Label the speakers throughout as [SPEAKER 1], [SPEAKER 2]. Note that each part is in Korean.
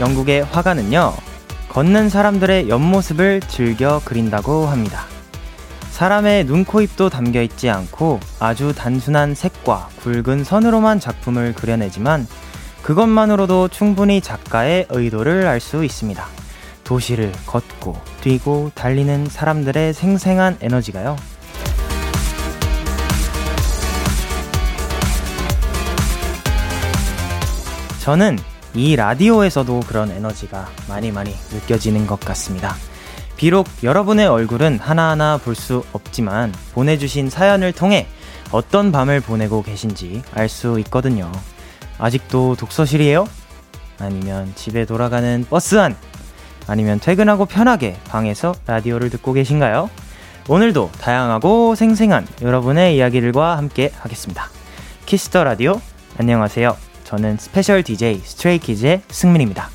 [SPEAKER 1] 영국의 화가는요, 걷는 사람들의 옆모습을 즐겨 그린다고 합니다. 사람의 눈, 코, 입도 담겨 있지 않고 아주 단순한 색과 굵은 선으로만 작품을 그려내지만 그것만으로도 충분히 작가의 의도를 알 수 있습니다. 도시를 걷고 뛰고 달리는 사람들의 생생한 에너지가요. 저는 이 라디오에서도 그런 에너지가 많이 많이 느껴지는 것 같습니다. 비록 여러분의 얼굴은 하나하나 볼 수 없지만 보내주신 사연을 통해 어떤 밤을 보내고 계신지 알 수 있거든요. 아직도 독서실이에요? 아니면 집에 돌아가는 버스 안? 아니면 퇴근하고 편하게 방에서 라디오를 듣고 계신가요? 오늘도 다양하고 생생한 여러분의 이야기들과 함께 하겠습니다. 키스 더 라디오, 안녕하세요. 저는 스페셜 DJ 스트레이키즈의 승민입니다.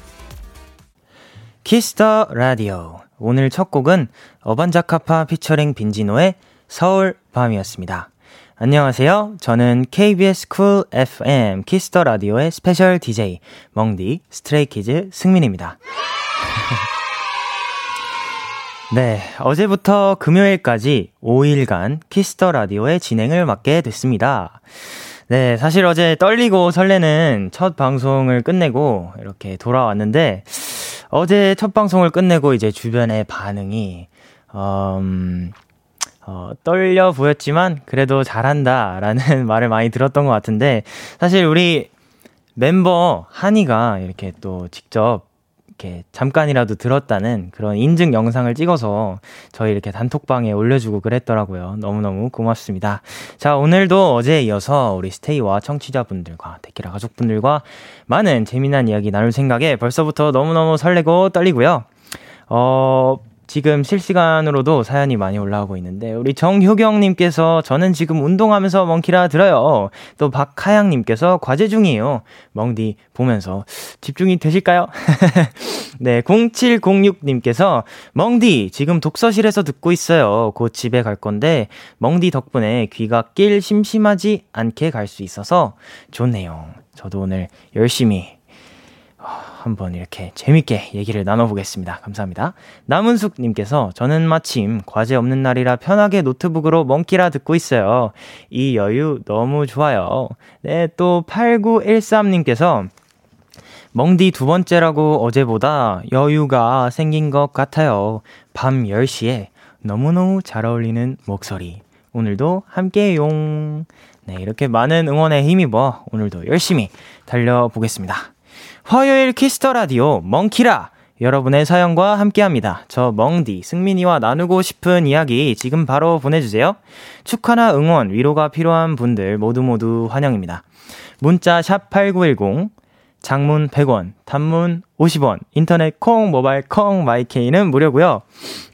[SPEAKER 1] 키스 더 라디오. 오늘 첫 곡은 어반자카파 피처링 빈지노의 서울 밤이었습니다. 안녕하세요. 저는 KBS 쿨 FM 키스 더 라디오의 스페셜 DJ 멍디 스트레이키즈 승민입니다. 네, 어제부터 금요일까지 5일간 키스 더 라디오의 진행을 맡게 됐습니다. 네, 사실 어제 떨리고 설레는 첫 방송을 끝내고 이렇게 돌아왔는데, 어제 첫 방송을 끝내고 이제 주변의 반응이, 음, 어, 떨려 보였지만, 그래도 잘한다, 라는 말을 많이 들었던 것 같은데, 사실 우리 멤버 한이가 이렇게 또 직접 이렇게 잠깐이라도 들었다는 그런 인증 영상을 찍어서 저희 이렇게 단톡방에 올려주고 그랬더라고요. 너무너무 고맙습니다. 자, 오늘도 어제에 이어서 우리 스테이와 청취자분들과 데키라 가족분들과 많은 재미난 이야기 나눌 생각에 벌써부터 너무너무 설레고 떨리고요. 어, 지금 실시간으로도 사연이 많이 올라오고 있는데 우리 정효경님께서 저는 지금 운동하면서 멍키라 들어요. 또 박하양님께서 과제 중이에요. 멍디 보면서 집중이 되실까요? 네, 0706님께서 멍디 지금 독서실에서 듣고 있어요. 곧 집에 갈 건데 멍디 덕분에 귀가 낄 심심하지 않게 갈 수 있어서 좋네요. 저도 오늘 열심히 한번 이렇게 재밌게 얘기를 나눠보겠습니다. 감사합니다. 남은숙님께서 저는 마침 과제 없는 날이라 편하게 노트북으로 멍키라 듣고 있어요. 이 여유 너무 좋아요. 네, 또 8913님께서 멍디 두 번째라고 어제보다 여유가 생긴 것 같아요. 밤 10시에 너무너무 잘 어울리는 목소리. 오늘도 함께용. 네, 이렇게 많은 응원에 힘입어 오늘도 열심히 달려보겠습니다. 화요일 키스 더 라디오 멍키라 여러분의 사연과 함께합니다. 저 멍디 승민이와 나누고 싶은 이야기 지금 바로 보내주세요. 축하나 응원 위로가 필요한 분들 모두 모두 환영입니다. 문자 샵 #8910 장문 100원, 단문 50원, 인터넷 콩, 모바일 콩, 마이케이는 무료고요.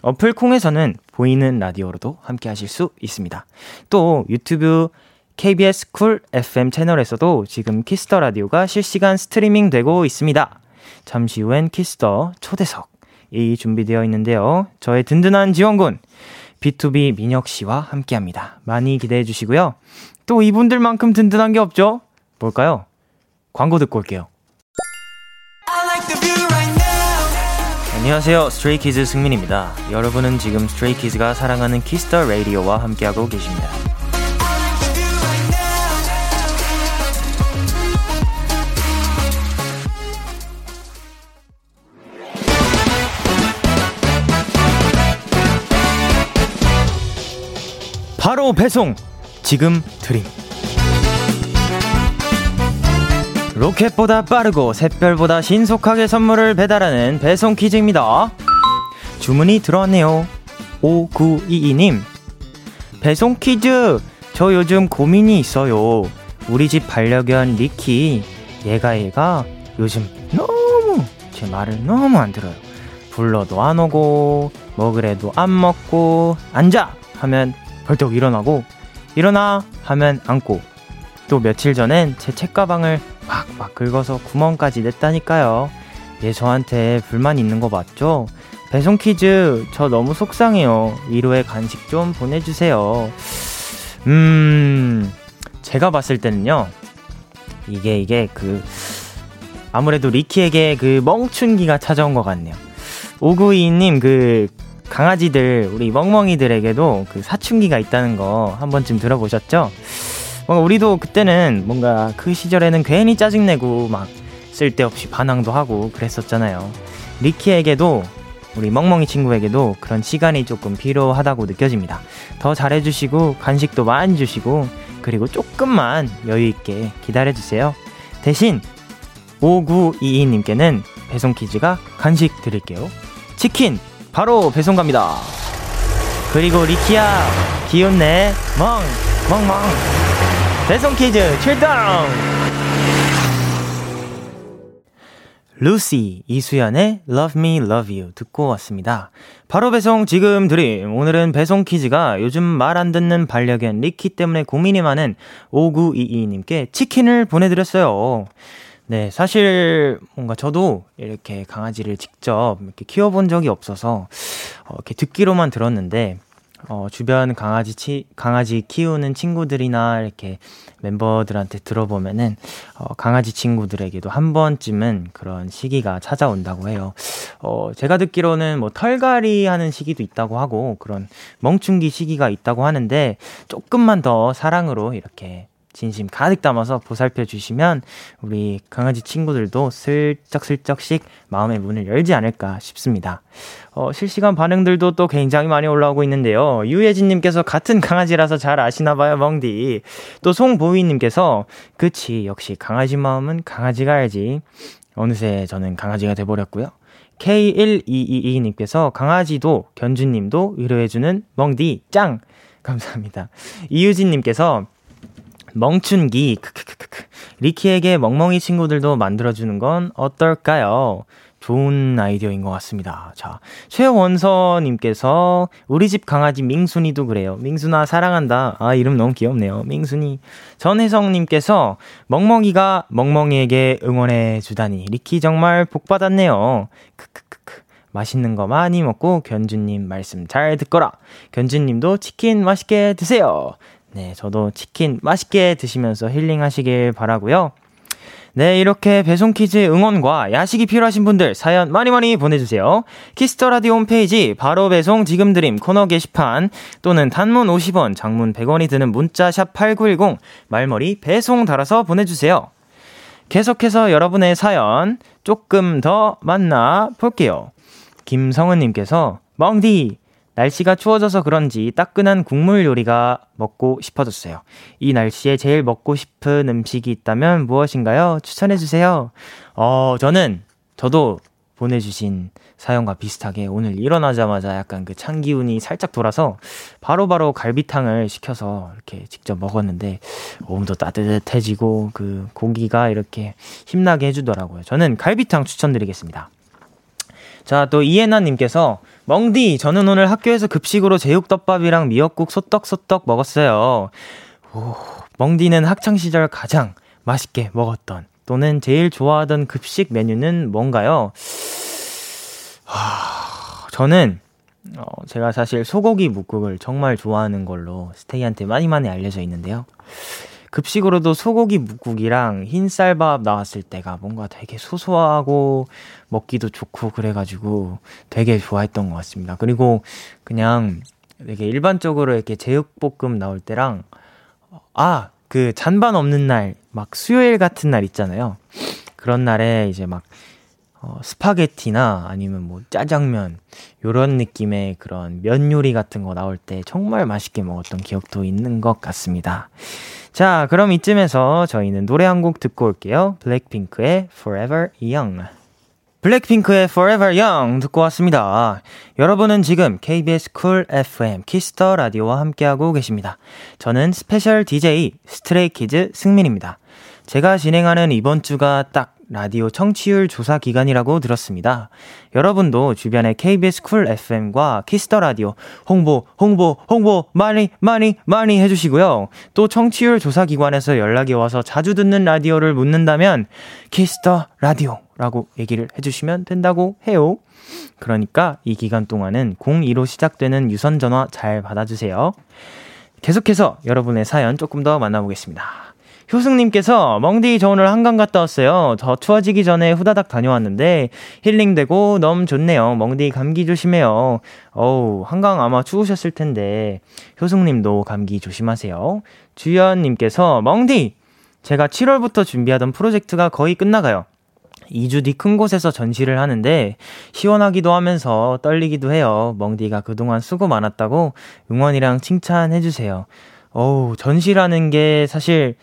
[SPEAKER 1] 어플 콩에서는 보이는 라디오로도 함께 하실 수 있습니다. 또 유튜브 KBS 쿨 FM 채널에서도 지금 키스 더 라디오가 실시간 스트리밍 되고 있습니다. 잠시 후엔 키스 더 초대석이 준비되어 있는데요. 저의 든든한 지원군 B2B 민혁 씨와 함께 합니다. 많이 기대해 주시고요. 또 이분들만큼 든든한 게 없죠? 뭘까요? 광고 듣고 올게요. 안녕하세요. 스트레이키즈 승민입니다. 여러분은 지금 스트레이키즈가 사랑하는 키스 더 라디오와 함께하고 계십니다. 배송. 지금 드림. 로켓보다 빠르고 샛별보다 신속하게 선물을 배달하는 배송 퀴즈입니다. 주문이 들어왔네요. 5922님. 배송 퀴즈. 저 요즘 고민이 있어요. 우리 집 반려견 리키. 얘가 얘가 요즘 너무 제 말을 너무 안 들어요. 불러도 안 오고, 먹으래도 안 먹고, 앉아! 하면 벌떡 일어나고, 일어나! 하면 앉고, 또 며칠 전엔 제 책가방을 막막 긁어서 구멍까지 냈다니까요. 얘 저한테 불만 있는 거 맞죠? 배송 퀴즈, 저 너무 속상해요. 위로의 간식 좀 보내주세요. 음, 제가 봤을 때는요, 이게, 이게 그, 아무래도 리키에게 그 멍춘기가 찾아온 것 같네요. 오구이님, 그, 강아지들, 우리 멍멍이들에게도 그 사춘기가 있다는 거 한 번쯤 들어보셨죠? 뭔가 우리도 그때는 뭔가 그 시절에는 괜히 짜증내고 막 쓸데없이 반항도 하고 그랬었잖아요. 리키에게도 우리 멍멍이 친구에게도 그런 시간이 조금 필요하다고 느껴집니다. 더 잘해주시고 간식도 많이 주시고 그리고 조금만 여유있게 기다려주세요. 대신 5922님께는 배송 키즈가 간식 드릴게요. 치킨 바로 배송 갑니다. 그리고 리키야 기운내 멍 멍 멍 배송 키즈 출동! 루시 이수연의 Love Me Love You 듣고 왔습니다. 바로 배송 지금 드림. 오늘은 배송 키즈가 요즘 말 안 듣는 반려견 리키 때문에 고민이 많은 5922님께 치킨을 보내드렸어요. 네, 사실 뭔가 저도 이렇게 강아지를 직접 이렇게 키워본 적이 없어서 어, 이렇게 듣기로만 들었는데 어, 주변 강아지 치, 강아지 키우는 친구들이나 이렇게 멤버들한테 들어보면은, 어, 강아지 친구들에게도 한 번쯤은 그런 시기가 찾아온다고 해요. 어, 제가 듣기로는 뭐 털갈이 하는 시기도 있다고 하고, 그런 멍충기 시기가 있다고 하는데, 조금만 더 사랑으로 이렇게 진심 가득 담아서 보살펴 주시면 우리 강아지 친구들도 슬쩍슬쩍씩 마음의 문을 열지 않을까 싶습니다. 어, 실시간 반응들도 또 굉장히 많이 올라오고 있는데요. 유예진님께서 같은 강아지라서 잘 아시나봐요, 멍디. 또 송보희님께서 그치, 역시 강아지 마음은 강아지가 알지. 어느새 저는 강아지가 돼버렸고요. K1222님께서 강아지도 견주님도 위로해주는 멍디 짱! 감사합니다. 이유진님께서 멍춘기 크크크크 리키에게 멍멍이 친구들도 만들어주는 건 어떨까요? 좋은 아이디어인 것 같습니다. 자, 최원서님께서 우리 집 강아지 민순이도 그래요. 민순아 사랑한다. 아 이름 너무 귀엽네요. 민순이. 전혜성님께서 멍멍이가 멍멍이에게 응원해 주다니 리키 정말 복 받았네요. 크크크크. 맛있는 거 많이 먹고 견주님 말씀 잘 듣거라. 견주님도 치킨 맛있게 드세요. 네, 저도 치킨 맛있게 드시면서 힐링하시길 바라고요. 네, 이렇게 배송 키즈 응원과 야식이 필요하신 분들 사연 많이 많이 보내주세요. 키스 더 라디오 홈페이지 바로 배송 지금 드림 코너 게시판 또는 단문 50원, 장문 100원이 드는 문자 샵 #8910 말머리 배송 달아서 보내주세요. 계속해서 여러분의 사연 조금 더 만나 볼게요. 김성은님께서 멍디 날씨가 추워져서 그런지 따끈한 국물 요리가 먹고 싶어졌어요. 이 날씨에 제일 먹고 싶은 음식이 있다면 무엇인가요? 추천해주세요. 어, 저는, 저도 보내주신 사연과 비슷하게 오늘 일어나자마자 약간 그 찬 기운이 살짝 돌아서 바로바로 바로 갈비탕을 시켜서 이렇게 직접 먹었는데 몸도 따뜻해지고 그 고기가 이렇게 힘나게 해주더라고요. 저는 갈비탕 추천드리겠습니다. 자, 또 이해나님께서 멍디, 저는 오늘 학교에서 급식으로 제육덮밥이랑 미역국 소떡소떡 먹었어요. 오, 멍디는 학창시절 가장 맛있게 먹었던 또는 제일 좋아하던 급식 메뉴는 뭔가요? 하, 저는 어, 제가 사실 소고기 묵국을 정말 좋아하는 걸로 스테이한테 많이 많이 알려져 있는데요. 급식으로도 소고기 묵국이랑 흰쌀밥 나왔을 때가 뭔가 되게 소소하고 먹기도 좋고 그래가지고 되게 좋아했던 것 같습니다. 그리고 그냥 되게 일반적으로 이렇게 제육볶음 나올 때랑 아, 그 잔반 없는 날, 막 수요일 같은 날 있잖아요. 그런 날에 이제 막 어, 스파게티나 아니면 뭐 짜장면 요런 느낌의 그런 면 요리 같은 거 나올 때 정말 맛있게 먹었던 기억도 있는 것 같습니다. 자, 그럼 이쯤에서 저희는 노래 한 곡 듣고 올게요. 블랙핑크의 Forever Young. 블랙핑크의 Forever Young 듣고 왔습니다. 여러분은 지금 KBS 쿨 FM 키스 더 라디오와 함께하고 계십니다. 저는 스페셜 DJ 스트레이키즈 승민입니다. 제가 진행하는 이번 주가 딱 라디오 청취율 조사 기간이라고 들었습니다. 여러분도 주변에 KBS 쿨 FM과 키스 더 라디오 홍보, 홍보, 홍보 많이, 많이, 많이 해주시고요. 또 청취율 조사 기관에서 연락이 와서 자주 듣는 라디오를 묻는다면 Kiss the Radio라고 얘기를 해주시면 된다고 해요. 그러니까 이 기간 동안은 02로 시작되는 유선 전화 잘 받아주세요. 계속해서 여러분의 사연 조금 더 만나보겠습니다. 효승님께서 멍디 저 오늘 한강 갔다 왔어요. 더 추워지기 전에 후다닥 다녀왔는데 힐링되고 너무 좋네요. 멍디 감기 조심해요. 어우 한강 아마 추우셨을 텐데 효승님도 감기 조심하세요. 주연님께서 멍디 제가 7월부터 준비하던 프로젝트가 거의 끝나가요. 2주 뒤 큰 곳에서 전시를 하는데 시원하기도 하면서 떨리기도 해요. 멍디가 그동안 수고 많았다고 응원이랑 칭찬해주세요. 어우, 전시라는 게 사실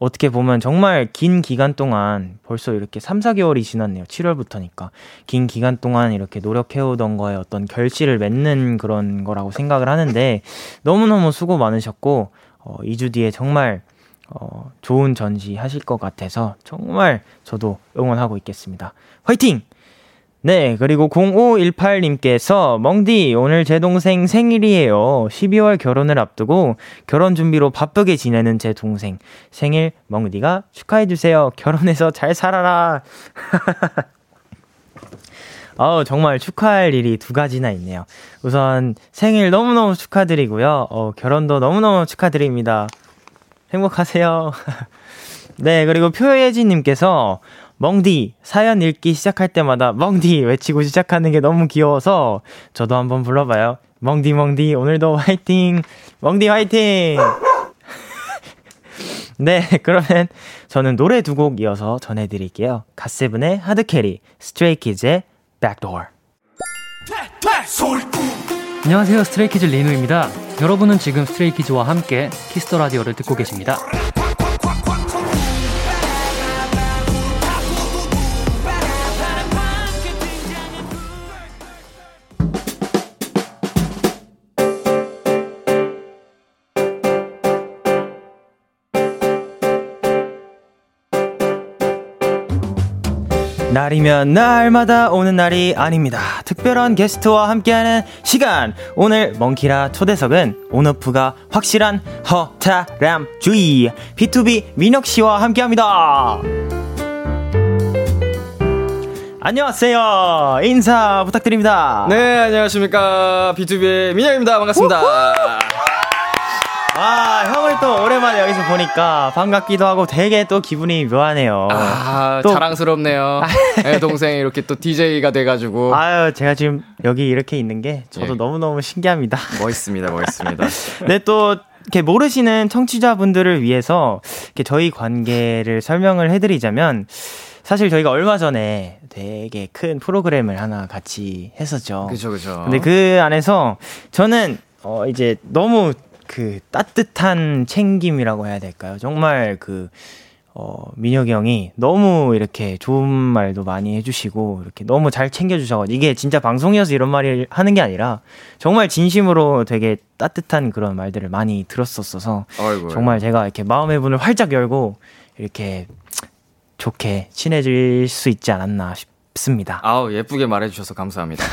[SPEAKER 1] 어떻게 보면 정말 긴 기간 동안 벌써 이렇게 3, 4개월이 지났네요. 7월부터니까. 긴 기간 동안 이렇게 노력해오던 거에 어떤 결실을 맺는 그런 거라고 생각을 하는데 너무너무 수고 많으셨고, 어, 2주 뒤에 정말, 어, 좋은 전시 하실 것 같아서 정말 저도 응원하고 있겠습니다. 화이팅! 네, 그리고 0518님께서 멍디 오늘 제 동생 생일이에요. 12월 결혼을 앞두고 결혼 준비로 바쁘게 지내는 제 동생 생일 멍디가 축하해 주세요. 결혼해서 잘 살아라. 어, 정말 축하할 일이 두 가지나 있네요. 우선 생일 너무너무 축하드리고요. 어, 결혼도 너무너무 축하드립니다. 행복하세요. 네, 그리고 표예진님께서 멍디 사연 읽기 시작할 때마다 멍디 외치고 시작하는 게 너무 귀여워서 저도 한번 불러봐요. 멍디 멍디 오늘도 화이팅 멍디 화이팅 네 그러면 저는 노래 두 곡 이어서 전해드릴게요. 갓세븐의 하드캐리 스트레이키즈의 백도어
[SPEAKER 2] 안녕하세요 Stray Kids 리노입니다. 여러분은 지금 Stray Kids와 함께 Kiss the Radio를 듣고 계십니다.
[SPEAKER 1] 날이면 날마다 오는 날이 아닙니다. 특별한 게스트와 함께하는 시간. 오늘 멍키라 초대석은 온오프가 확실한 허타람 주의 B2B 민혁 씨와 함께합니다. 안녕하세요. 인사 부탁드립니다.
[SPEAKER 3] 네, 안녕하십니까. B2B의 민혁입니다. 반갑습니다.
[SPEAKER 1] 아, 형을 또 오랜만에 여기서 보니까 반갑기도 하고 되게 또 기분이 묘하네요.
[SPEAKER 3] 아, 또, 자랑스럽네요. 네, 동생이 이렇게 또 DJ가 돼가지고.
[SPEAKER 1] 아유, 제가 지금 여기 이렇게 있는 게 저도 예. 너무너무 신기합니다.
[SPEAKER 3] 멋있습니다, 멋있습니다.
[SPEAKER 1] 네, 또 이렇게 모르시는 청취자분들을 위해서 이렇게 저희 관계를 설명을 해드리자면 사실 저희가 얼마 전에 되게 큰 프로그램을 하나 같이 했었죠.
[SPEAKER 3] 그죠, 그죠.
[SPEAKER 1] 근데 그 안에서 저는 어 이제 너무 그 따뜻한 챙김이라고 해야 될까요? 정말 그, 어, 민혁이 형이 너무 이렇게 좋은 말도 많이 해주시고, 이렇게 너무 잘 챙겨주셔가지고, 이게 진짜 방송이어서 이런 말을 하는 게 아니라, 정말 진심으로 되게 따뜻한 그런 말들을 많이 들었었어서, 아이고, 정말 제가 이렇게 마음의 문을 활짝 열고, 이렇게 좋게 친해질 수 있지 않았나 싶, 싶습니다.
[SPEAKER 3] 아우, 예쁘게 말해주셔서 감사합니다.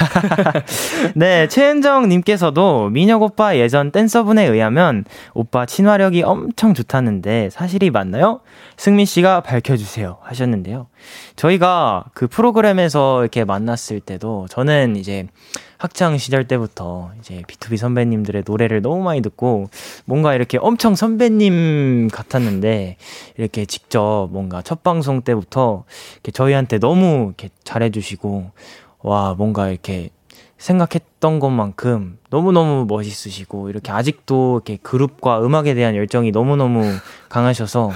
[SPEAKER 1] 네, 최은정님께서도 민혁 오빠 예전 댄서분에 의하면 오빠 친화력이 엄청 좋다는데 사실이 맞나요? 승민 씨가 밝혀주세요 하셨는데요. 저희가 그 프로그램에서 이렇게 만났을 때도 저는 이제 학창 시절 때부터 이제 B2B 선배님들의 노래를 너무 많이 듣고 뭔가 이렇게 엄청 선배님 같았는데 이렇게 직접 뭔가 첫 방송 때부터 저희한테 너무 이렇게 잘해주시고 와 뭔가 이렇게 생각했던 것만큼 너무너무 멋있으시고 이렇게 아직도 이렇게 그룹과 음악에 대한 열정이 너무너무 강하셔서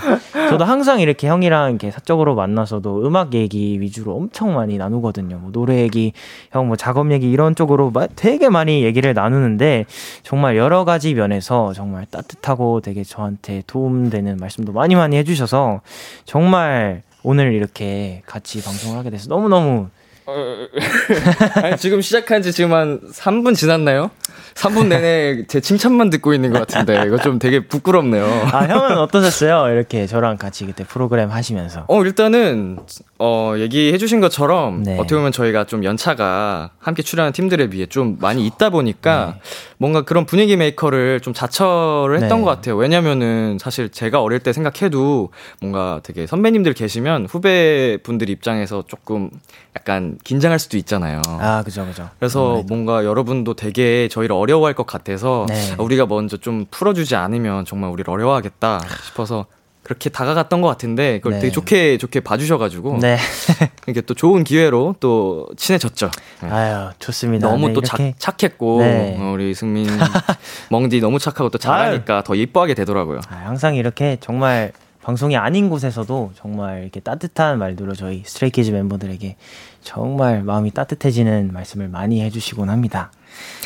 [SPEAKER 1] 저도 항상 이렇게 형이랑 이렇게 사적으로 만나서도 음악 얘기 위주로 엄청 많이 나누거든요. 뭐 노래 얘기, 형 뭐 작업 얘기 이런 쪽으로 되게 많이 얘기를 나누는데 정말 여러 가지 면에서 정말 따뜻하고 되게 저한테 도움되는 말씀도 많이 많이 해주셔서 정말 오늘 이렇게 같이 방송을 하게 돼서 너무너무
[SPEAKER 3] 아니, 지금 시작한 지 지금 한 3분 지났나요? 3분 내내 제 칭찬만 듣고 있는 것 같은데 이거 좀 되게 부끄럽네요.
[SPEAKER 1] 아 형은 어떠셨어요? 이렇게 저랑 같이 그때 프로그램 하시면서.
[SPEAKER 3] 어 일단은 어 얘기해주신 것처럼 네. 어떻게 보면 저희가 좀 연차가 함께 출연한 팀들에 비해 좀 많이 있다 보니까 네. 뭔가 그런 분위기 메이커를 좀 자처를 했던 네. 것 같아요. 왜냐면은 사실 제가 어릴 때 생각해도 뭔가 되게 선배님들 계시면 후배 분들 입장에서 조금 약간 긴장할 수도 있잖아요.
[SPEAKER 1] 아 그죠 그죠.
[SPEAKER 3] 그래서 뭔가 여러분도 되게 저희를 어려워할 것 같아서 네. 우리가 먼저 좀 풀어주지 않으면 정말 우리를 어려워하겠다 싶어서 그렇게 다가갔던 것 같은데 그걸 네. 되게 좋게 좋게 봐주셔가지고 네. 이게 또 좋은 기회로 또 친해졌죠.
[SPEAKER 1] 네. 아유 좋습니다.
[SPEAKER 3] 너무 네, 또 이렇게... 착, 했고 네. 어, 우리 승민 멍디 너무 착하고 또 잘하니까 아유. 더 예뻐하게 되더라고요.
[SPEAKER 1] 아, 항상 이렇게 정말 방송이 아닌 곳에서도 정말 이렇게 따뜻한 말들로 저희 Stray Kids 멤버들에게 정말 마음이 따뜻해지는 말씀을 많이 해주시곤 합니다.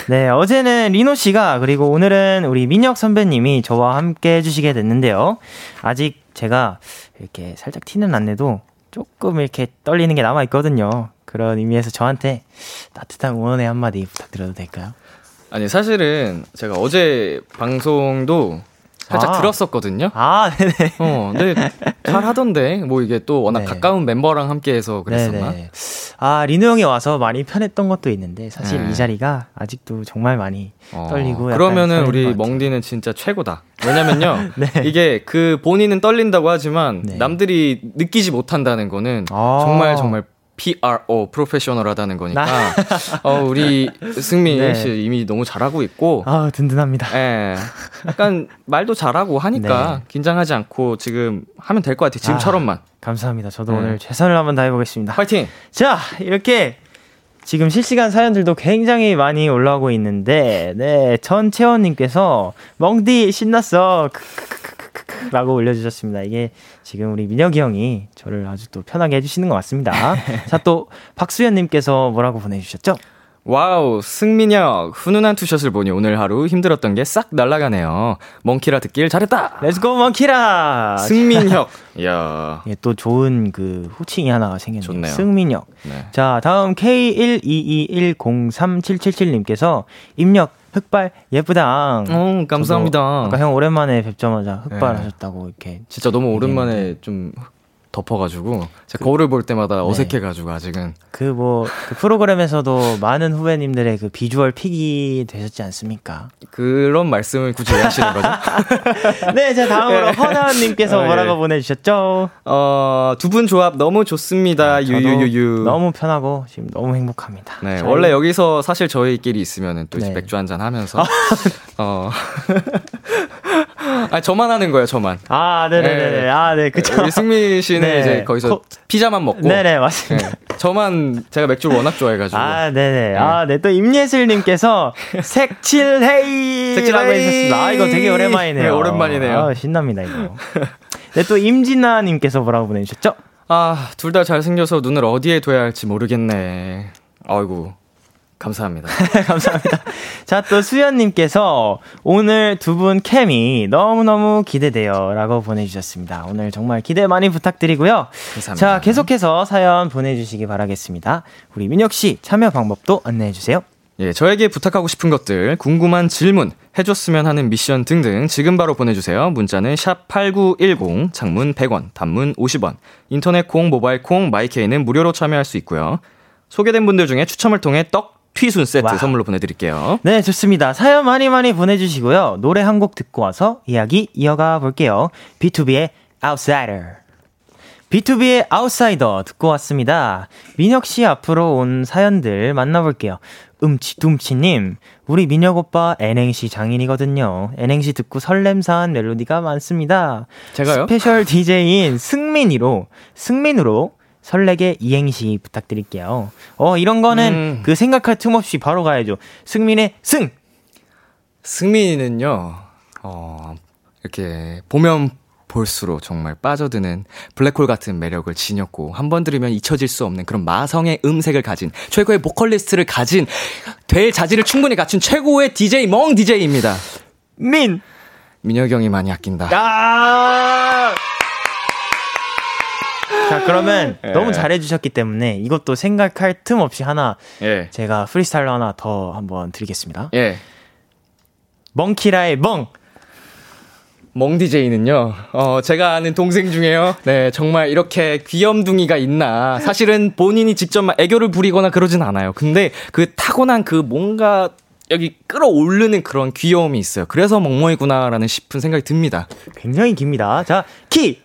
[SPEAKER 1] 네, 어제는 리노 씨가 그리고 오늘은 우리 민혁 선배님이 저와 함께 해주시게 됐는데요. 아직 제가 이렇게 살짝 티는 안 내도 조금 이렇게 떨리는 게 남아 있거든요. 그런 의미에서 저한테 따뜻한 응원의 한마디 부탁드려도 될까요?
[SPEAKER 3] 아니 사실은 제가 어제 방송도 살짝 아. 들었었거든요.
[SPEAKER 1] 아, 네네.
[SPEAKER 3] 어, 근데 잘 하던데. 뭐 이게 또 워낙 네. 가까운 멤버랑 함께 해서 그랬었나? 네네.
[SPEAKER 1] 아, 리노 형이 와서 많이 편했던 것도 있는데 사실 네. 이 자리가 아직도 정말 많이 어, 떨리고
[SPEAKER 3] 그러면은 우리 멍디는 진짜 최고다. 왜냐면요. 네. 이게 그 본인은 떨린다고 하지만 네. 남들이 느끼지 못한다는 거는 아. 정말 정말 PRO 프로페셔널하다는 거니까 어 우리 승민 네. 씨 이미 너무 잘하고 있고
[SPEAKER 1] 아 든든합니다.
[SPEAKER 3] 예. 약간 말도 잘하고 하니까 네. 긴장하지 않고 지금 하면 될 것 같아요. 지금처럼만. 아,
[SPEAKER 1] 감사합니다. 저도 네. 오늘 최선을 한번 다해 보겠습니다.
[SPEAKER 3] 파이팅.
[SPEAKER 1] 자, 이렇게 지금 실시간 사연들도 굉장히 많이 올라오고 있는데 네, 전채원 님께서 멍디 신났어. 라고 올려주셨습니다. 이게 지금 우리 민혁이 형이 저를 아주 또 편하게 해주시는 것 같습니다. 자, 또 박수현님께서 뭐라고 보내주셨죠?
[SPEAKER 3] Wow, 승민혁. 훈훈한 two shot을 보니 오늘 하루 힘들었던 게 싹 날아가네요. 멍키라 듣길 잘했다!
[SPEAKER 1] Let's go, 멍키라!
[SPEAKER 3] 승민혁. 이야.
[SPEAKER 1] 예, 또 좋은 그 호칭이 하나가 생겼네요. 좋네요. 승민혁. 네. 자, 다음 K122103777님께서 민혁 흑발 예쁘다.
[SPEAKER 3] 어, 감사합니다.
[SPEAKER 1] 아까 형 오랜만에 뵙자마자 흑발 네. 하셨다고 이렇게.
[SPEAKER 3] 진짜 너무 오랜만에 좀 덮어가지고 제가 그, 거울을 볼 때마다 네. 어색해가지고 아직은
[SPEAKER 1] 그뭐그 뭐, 그 프로그램에서도 많은 후배님들의 그 비주얼 픽이 되셨지 않습니까?
[SPEAKER 3] 그런 말씀을 굳이 왜 하시는 거죠?
[SPEAKER 1] 네, 자 다음으로 네. 허나은님께서 어, 뭐라고 네. 보내주셨죠?
[SPEAKER 3] 어두 분 조합 너무 좋습니다. 네, 유유유유
[SPEAKER 1] 너무 편하고 지금 너무 행복합니다.
[SPEAKER 3] 네, 저희... 원래 여기서 사실 저희끼리 있으면은 또 네. 맥주 한 잔 하면서 어. 아 저만 하는 거예요, 저만.
[SPEAKER 1] 아, 네네네. 네. 아, 네, 그쵸.
[SPEAKER 3] 우리 승민 씨는 네. 이제 거기서 코... 피자만 먹고.
[SPEAKER 1] 네네, 맞습니다. 네.
[SPEAKER 3] 저만 제가 맥주를 워낙 좋아해가지고.
[SPEAKER 1] 아, 네네. 네. 아, 네. 또 임예슬님께서 색칠헤이! 색칠라고 해주셨습니다. 아, 이거 되게 오랜만이네요. 네,
[SPEAKER 3] 오랜만이네요.
[SPEAKER 1] 아, 신납니다, 이거. 네, 또 임진아님께서 뭐라고 보내주셨죠?
[SPEAKER 3] 아, 둘 다 잘생겨서 눈을 어디에 둬야 할지 모르겠네. 아이고. 감사합니다.
[SPEAKER 1] 감사합니다. 자, 또 수연님께서 오늘 두 분 케미 너무너무 기대돼요. 라고 보내주셨습니다. 오늘 정말 기대 많이 부탁드리고요.
[SPEAKER 3] 감사합니다.
[SPEAKER 1] 자, 계속해서 사연 보내주시기 바라겠습니다. 우리 민혁씨 참여 방법도 안내해주세요.
[SPEAKER 3] 예, 저에게 부탁하고 싶은 것들, 궁금한 질문, 해줬으면 하는 미션 등등 지금 바로 보내주세요. 문자는 샵 8910, 장문 100원, 단문 50원, 인터넷 콩, 모바일 콩, 마이케이는 무료로 참여할 수 있고요. 소개된 분들 중에 추첨을 통해 떡 튀순 세트 Wow. 선물로 보내드릴게요.
[SPEAKER 1] 네, 좋습니다. 사연 많이 많이 보내주시고요. 노래 한 곡 듣고 와서 이야기 이어가 볼게요. BTOB의 Outsider. B2B의 아웃사이더 듣고 왔습니다. 민혁 씨 앞으로 온 사연들 만나볼게요. 음치둠치님, 우리 민혁 오빠 N행시 장인이거든요. N행시 듣고 설렘사한 멜로디가 많습니다.
[SPEAKER 3] 제가요?
[SPEAKER 1] Special DJ인 승민이로, 승민으로 설레게 이행시 부탁드릴게요. 어, 이런 거는 음. 그 생각할 틈 없이 바로 가야죠. 승민의 승!
[SPEAKER 3] 승민이는요, 어, 이렇게 보면 볼수록 정말 빠져드는 블랙홀 같은 매력을 지녔고 한 번 들으면 잊혀질 수 없는 그런 마성의 음색을 가진 최고의 보컬리스트를 가진 될 자질을 충분히 갖춘 최고의 DJ 멍 DJ입니다.
[SPEAKER 1] 민
[SPEAKER 3] 민혁이 형이 많이 아낀다.
[SPEAKER 1] 아~ 자, 그러면 예. 너무 잘해주셨기 때문에 이것도 생각할 틈 없이 하나 예. 제가 프리스타일로 하나 더 한번 드리겠습니다. 예. 멍키라의 멍!
[SPEAKER 3] 멍디제이는요, 어, 제가 아는 동생 중에요, 네, 정말 이렇게 귀염둥이가 있나. 사실은 본인이 직접 막 애교를 부리거나 그러진 않아요. 근데 그 타고난 그 뭔가 여기 끌어오르는 그런 귀여움이 있어요. 그래서 멍멍이구나라는 싶은 생각이 듭니다.
[SPEAKER 1] 굉장히 깁니다. 자, 키!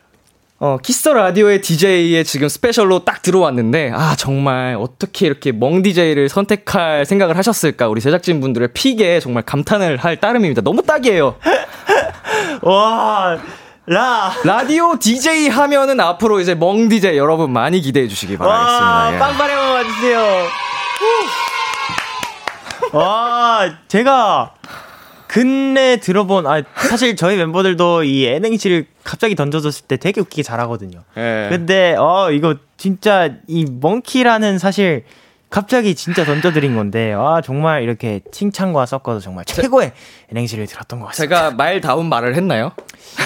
[SPEAKER 3] 어, Kiss the Radio의 DJ에 지금 special로 딱 들어왔는데, 아, 정말 어떻게 이렇게 멍 DJ를 선택할 생각을 하셨을까? 우리 제작진분들의 pick에 정말 감탄을 할 따름입니다. 너무 딱이에요.
[SPEAKER 1] 와, 라.
[SPEAKER 3] 라디오 DJ 하면은 앞으로 이제 멍 DJ 여러분 많이 기대해 주시기 바라겠습니다. 와,
[SPEAKER 1] 예. 빵빠레 한번 와주세요. 와, 제가 근래 들어본, 아, 사실 저희 멤버들도 이 N행시를 갑자기 던져줬을 때 되게 웃기게 잘하거든요. 네. 근데, 어, 이거 진짜 이 멍키라는 사실 갑자기 진짜 던져드린 건데, 아, 정말 이렇게 칭찬과 섞어서 정말 최고의 N행시를 들었던 것 같습니다.
[SPEAKER 3] 제가 말다운 말을 했나요?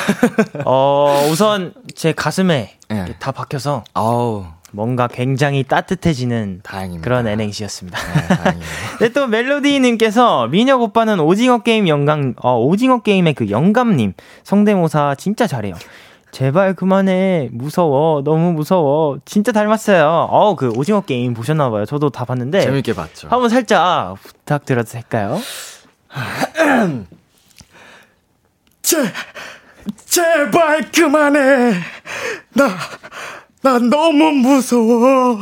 [SPEAKER 1] 어, 우선 제 가슴에 네. 다 박혀서. 아우. 뭔가 굉장히 따뜻해지는 다행입니다. 그런 N행시였습니다. 네, 네, 또 멜로디님께서 민혁 오빠는 오징어 게임 영감, 어, 오징어 게임의 그 영감님 성대모사 진짜 잘해요. 제발 그만해. 무서워. 너무 무서워. 진짜 닮았어요. 어, 그 오징어 게임 보셨나봐요. 저도 다 봤는데.
[SPEAKER 3] 재밌게 봤죠.
[SPEAKER 1] 한번 살짝 부탁드려도 될까요?
[SPEAKER 4] 제, 제발 그만해. 나, 난 너무 무서워.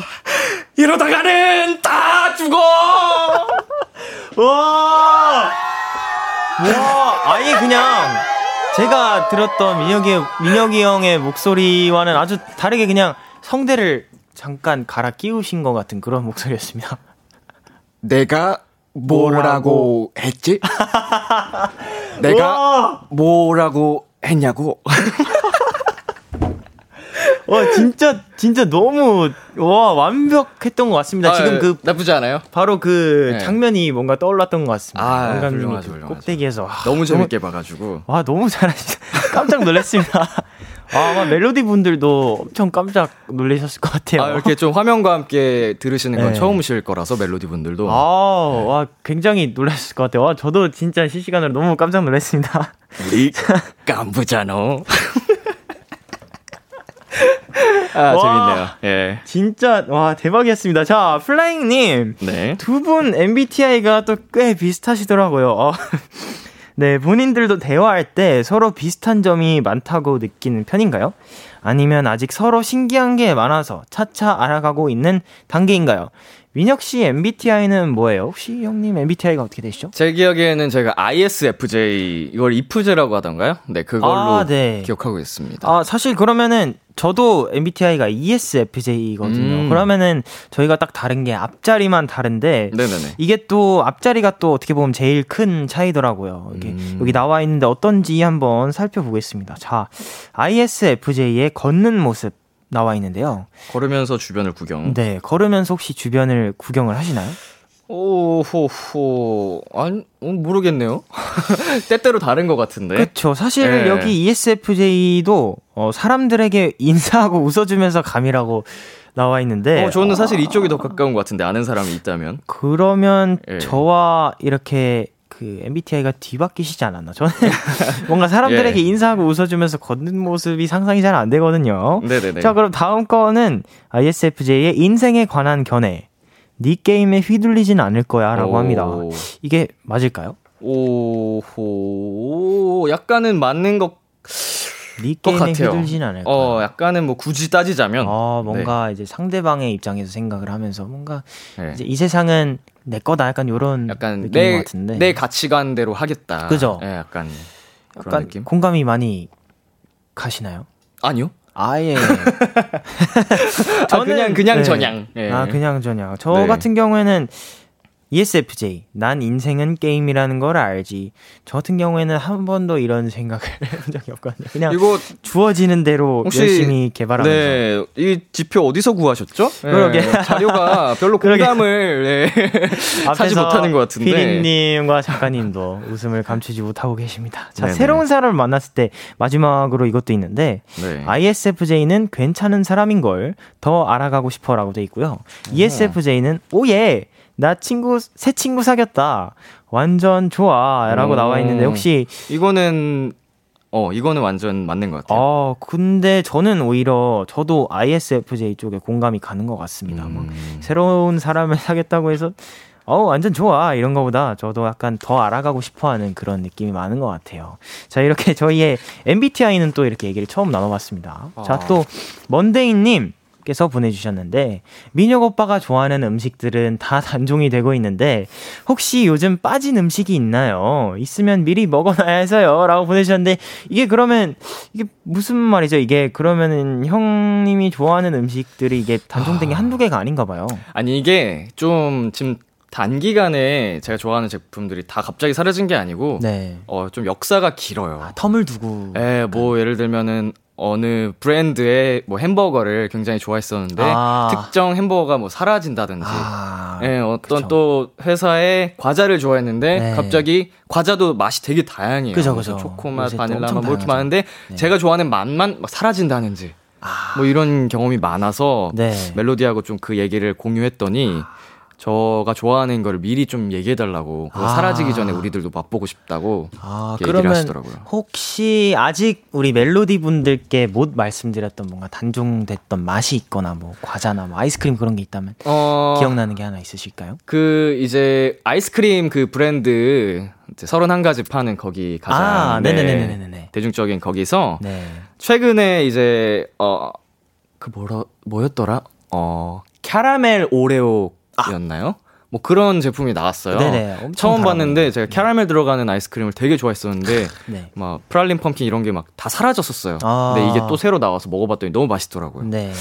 [SPEAKER 4] 이러다가는 다 죽어!
[SPEAKER 1] 와! 와, 아예 그냥 제가 들었던 민혁이, 민혁이 형의 목소리와는 아주 다르게 그냥 성대를 잠깐 갈아 끼우신 것 같은 그런 목소리였습니다.
[SPEAKER 4] 내가 뭐라고 했지? 내가 뭐라고 했냐고?
[SPEAKER 1] 와 진짜 진짜 너무 와 완벽했던 것 같습니다. 아, 지금 그
[SPEAKER 3] 나쁘지 않아요?
[SPEAKER 1] 바로 그 네. 장면이 뭔가 떠올랐던 것 같습니다. 아,
[SPEAKER 3] 훌륭하죠,
[SPEAKER 1] 그 꼭대기에서 와,
[SPEAKER 3] 너무 재밌게 너무, 봐가지고
[SPEAKER 1] 와 너무 잘하시다. 깜짝 놀랐습니다. 아, 멜로디 분들도 엄청 깜짝 놀라셨을 것 같아요.
[SPEAKER 3] 아, 이렇게 좀 화면과 함께 들으시는 건 네. 처음이실 거라서 멜로디 분들도. 아,
[SPEAKER 1] 네. 와, 굉장히 놀라셨을 것 같아요. 와, 저도 진짜 실시간으로 너무 깜짝 놀랐습니다.
[SPEAKER 4] 우리 깜부잖아.
[SPEAKER 3] 아, 재밌네요. 예.
[SPEAKER 1] 진짜, 와, 대박이었습니다. 자, 플라잉님. 네. 두 분 MBTI가 또 꽤 비슷하시더라고요. 어. 네, 본인들도 대화할 때 서로 비슷한 점이 많다고 느끼는 편인가요? 아니면 아직 서로 신기한 게 많아서 차차 알아가고 있는 단계인가요? 민혁 씨 MBTI는 뭐예요? 혹시 형님 MBTI가 어떻게 되시죠?
[SPEAKER 3] 제 기억에는 제가 ISFJ 이걸 이프제라고 하던가요? 네, 그걸로 아, 네. 기억하고 있습니다.
[SPEAKER 1] 아, 사실 그러면은 저도 MBTI가 ESFJ거든요. 음. 그러면은 저희가 딱 다른 게 앞자리만 다른데 네네네. 이게 또 앞자리가 또 어떻게 보면 제일 큰 차이더라고요. 이게 음. 여기 나와 있는데 어떤지 한번 살펴보겠습니다. 자, ISFJ의 걷는 모습 나와 있는데요.
[SPEAKER 3] 걸으면서 주변을 구경.
[SPEAKER 1] 네, 걸으면서 혹시 주변을 구경을 하시나요?
[SPEAKER 3] 오호호 아니 어, 모르겠네요. 때때로 다른 것 같은데.
[SPEAKER 1] 그렇죠. 사실 네. 여기 ESFJ도 어, 사람들에게 인사하고 웃어주면서 감이라고 나와 있는데.
[SPEAKER 3] 어, 저는 사실 이쪽이 더 가까운 것 같은데 아는 사람이 있다면.
[SPEAKER 1] 그러면 네. 저와 이렇게 그 MBTI가 뒤바뀌시지 않았나? 저는 뭔가 사람들에게 예. 인사하고 웃어주면서 걷는 모습이 상상이 잘 안 되거든요. 네네네. 자, 그럼 다음 거는 ISFJ의 인생에 관한 견해. 네 게임에 휘둘리진 않을 거야 라고 합니다. 이게 맞을까요?
[SPEAKER 3] 오호, 약간은 맞는 것,
[SPEAKER 1] 네 게임에 휘둘리진 않을 거야.
[SPEAKER 3] 어, 약간은 뭐 굳이 따지자면.
[SPEAKER 1] 어, 뭔가 네. 이제 상대방의 입장에서 생각을 하면서 뭔가 네. 이제 이 세상은 내 거다 약간 요런 약간 내, 같은데.
[SPEAKER 3] 내 가치관대로 하겠다.
[SPEAKER 1] 그죠?
[SPEAKER 3] 네, 약간
[SPEAKER 1] 약간 느낌? 공감이 많이 가시나요?
[SPEAKER 3] 아니요.
[SPEAKER 1] 아예.
[SPEAKER 3] 저는 아, 그냥 그냥 네. 전향.
[SPEAKER 1] 네. 아 그냥 전향. 저 네. 같은 경우에는 ESFJ, 난 인생은 게임이라는 걸 알지. 저 같은 경우에는 한 번도 이런 생각을 해본 적이 없거든요. 그냥 이거 주어지는 대로 열심히 개발하면서. 네,
[SPEAKER 3] 이 지표 어디서 구하셨죠? 그러게 네, 자료가 별로 공감을 네, 하지 못하는 것 같은데.
[SPEAKER 1] 피디님과 작가님도 웃음을 감추지 못하고 계십니다. 자, 네네. 새로운 사람을 만났을 때 마지막으로 이것도 있는데 네. ISFJ는 괜찮은 사람인 걸 더 알아가고 싶어라고 돼 있고요. ESFJ는 오예 나 친구 새 친구 사귀었다. 완전 좋아라고 나와 있는데 혹시
[SPEAKER 3] 이거는 어, 이거는 완전 맞는 것 같아요.
[SPEAKER 1] 아, 근데 저는 오히려 저도 ISFJ 쪽에 공감이 가는 것 같습니다. 뭐 음. 뭐, 새로운 사람을 사겠다고 해서 어, 완전 좋아. 이런 거보다 저도 약간 더 알아가고 싶어 하는 그런 느낌이 많은 것 같아요. 자, 이렇게 저희의 MBTI는 또 이렇게 얘기를 처음 나눠봤습니다. 아. 자, 또, 먼데이님. 께서 보내주셨는데 민혁 오빠가 좋아하는 음식들은 다 단종이 되고 있는데 혹시 요즘 빠진 음식이 있나요? 있으면 미리 먹어놔야 해서요라고 보내주셨는데 이게 그러면 이게 무슨 말이죠? 이게 그러면은 형님이 좋아하는 음식들이 이게 단종된 게 아. 한두 개가 아닌가 봐요.
[SPEAKER 3] 아니 이게 좀 지금 단기간에 제가 좋아하는 제품들이 다 갑자기 사라진 게 아니고 네. 어좀 역사가 길어요. 아,
[SPEAKER 1] 텀을 두고.
[SPEAKER 3] 예, 뭐 예를 들면은 어느 브랜드의 뭐 햄버거를 굉장히 좋아했었는데 아. 특정 햄버거가 뭐 사라진다든지 아. 예, 어떤 그쵸. 또 회사의 과자를 좋아했는데 네. 갑자기 과자도 맛이 되게 다양해요. 그죠, 그죠. 초코맛, 바닐라 맛뭐 이렇게 많은데 네. 제가 좋아하는 맛만 막 사라진다는지 아. 뭐 이런 경험이 많아서 네. 멜로디하고 좀 그 얘기를 공유했더니 아. 저가 좋아하는 걸 미리 좀 얘기해 달라고 그거 아. 사라지기 전에 우리들도 맛보고 싶다고 아, 얘기를 하시더라고요.
[SPEAKER 1] 혹시 아직 우리 멜로디 분들께 못 말씀드렸던 뭔가 단종됐던 맛이 있거나 뭐 과자나 뭐 아이스크림 그런 게 있다면 어... 기억나는 게 하나 있으실까요?
[SPEAKER 3] 그 이제 아이스크림 그 브랜드 31가지 파는 거기 가장 아, 네, 네네네네네. 대중적인 거기서 네. 최근에 이제 어 그 뭐라 뭐였더라? 어 캐러멜 오레오 였나요? 아. 뭐 그런 제품이 나왔어요. 네네, 처음 봤는데 제가 네. 캐러멜 들어가는 아이스크림을 되게 좋아했었는데 네. 막 프랄린 펌킨 이런 게 막 다 사라졌었어요. 아. 근데 이게 또 새로 나와서 먹어봤더니 너무 맛있더라고요. 네.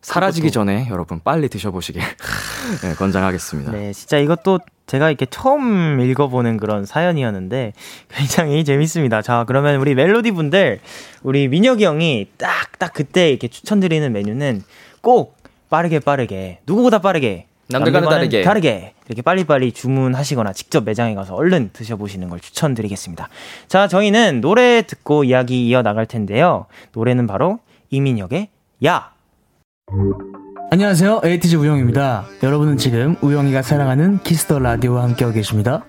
[SPEAKER 3] 사라지기 전에 여러분 빨리 드셔보시길 네, 권장하겠습니다.
[SPEAKER 1] 네, 진짜 이것도 제가 이렇게 처음 읽어보는 그런 사연이었는데 굉장히 재밌습니다. 자, 그러면 우리 멜로디 분들, 우리 민혁이 형이 딱, 딱 그때 이렇게 추천드리는 메뉴는 꼭 빠르게 빠르게, 누구보다 빠르게
[SPEAKER 3] 남들과는 다르게
[SPEAKER 1] 다르게 이렇게 빨리빨리 주문하시거나 직접 매장에 가서 얼른 드셔보시는 걸 추천드리겠습니다. 자, 저희는 노래 듣고 이야기 이어 나갈 텐데요. 노래는 바로 이민혁의 야.
[SPEAKER 5] 안녕하세요. 에이티즈 우영입니다. 여러분은 지금 우영이가 사랑하는 Kiss the Radio와 함께하고 계십니다.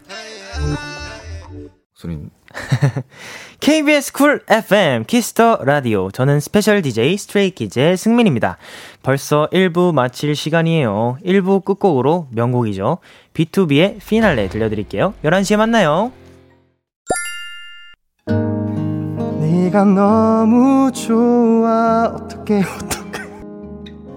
[SPEAKER 3] 소리
[SPEAKER 1] KBS Cool FM Kiss the Radio. 저는 special DJ Stray Kids의 승민입니다. 벌써 1부 마칠 시간이에요. 1부 끝곡으로 명곡이죠. BTOB의 피날레 들려드릴게요. 11시에 만나요. 네가 너무 좋아 어떻게 어떻게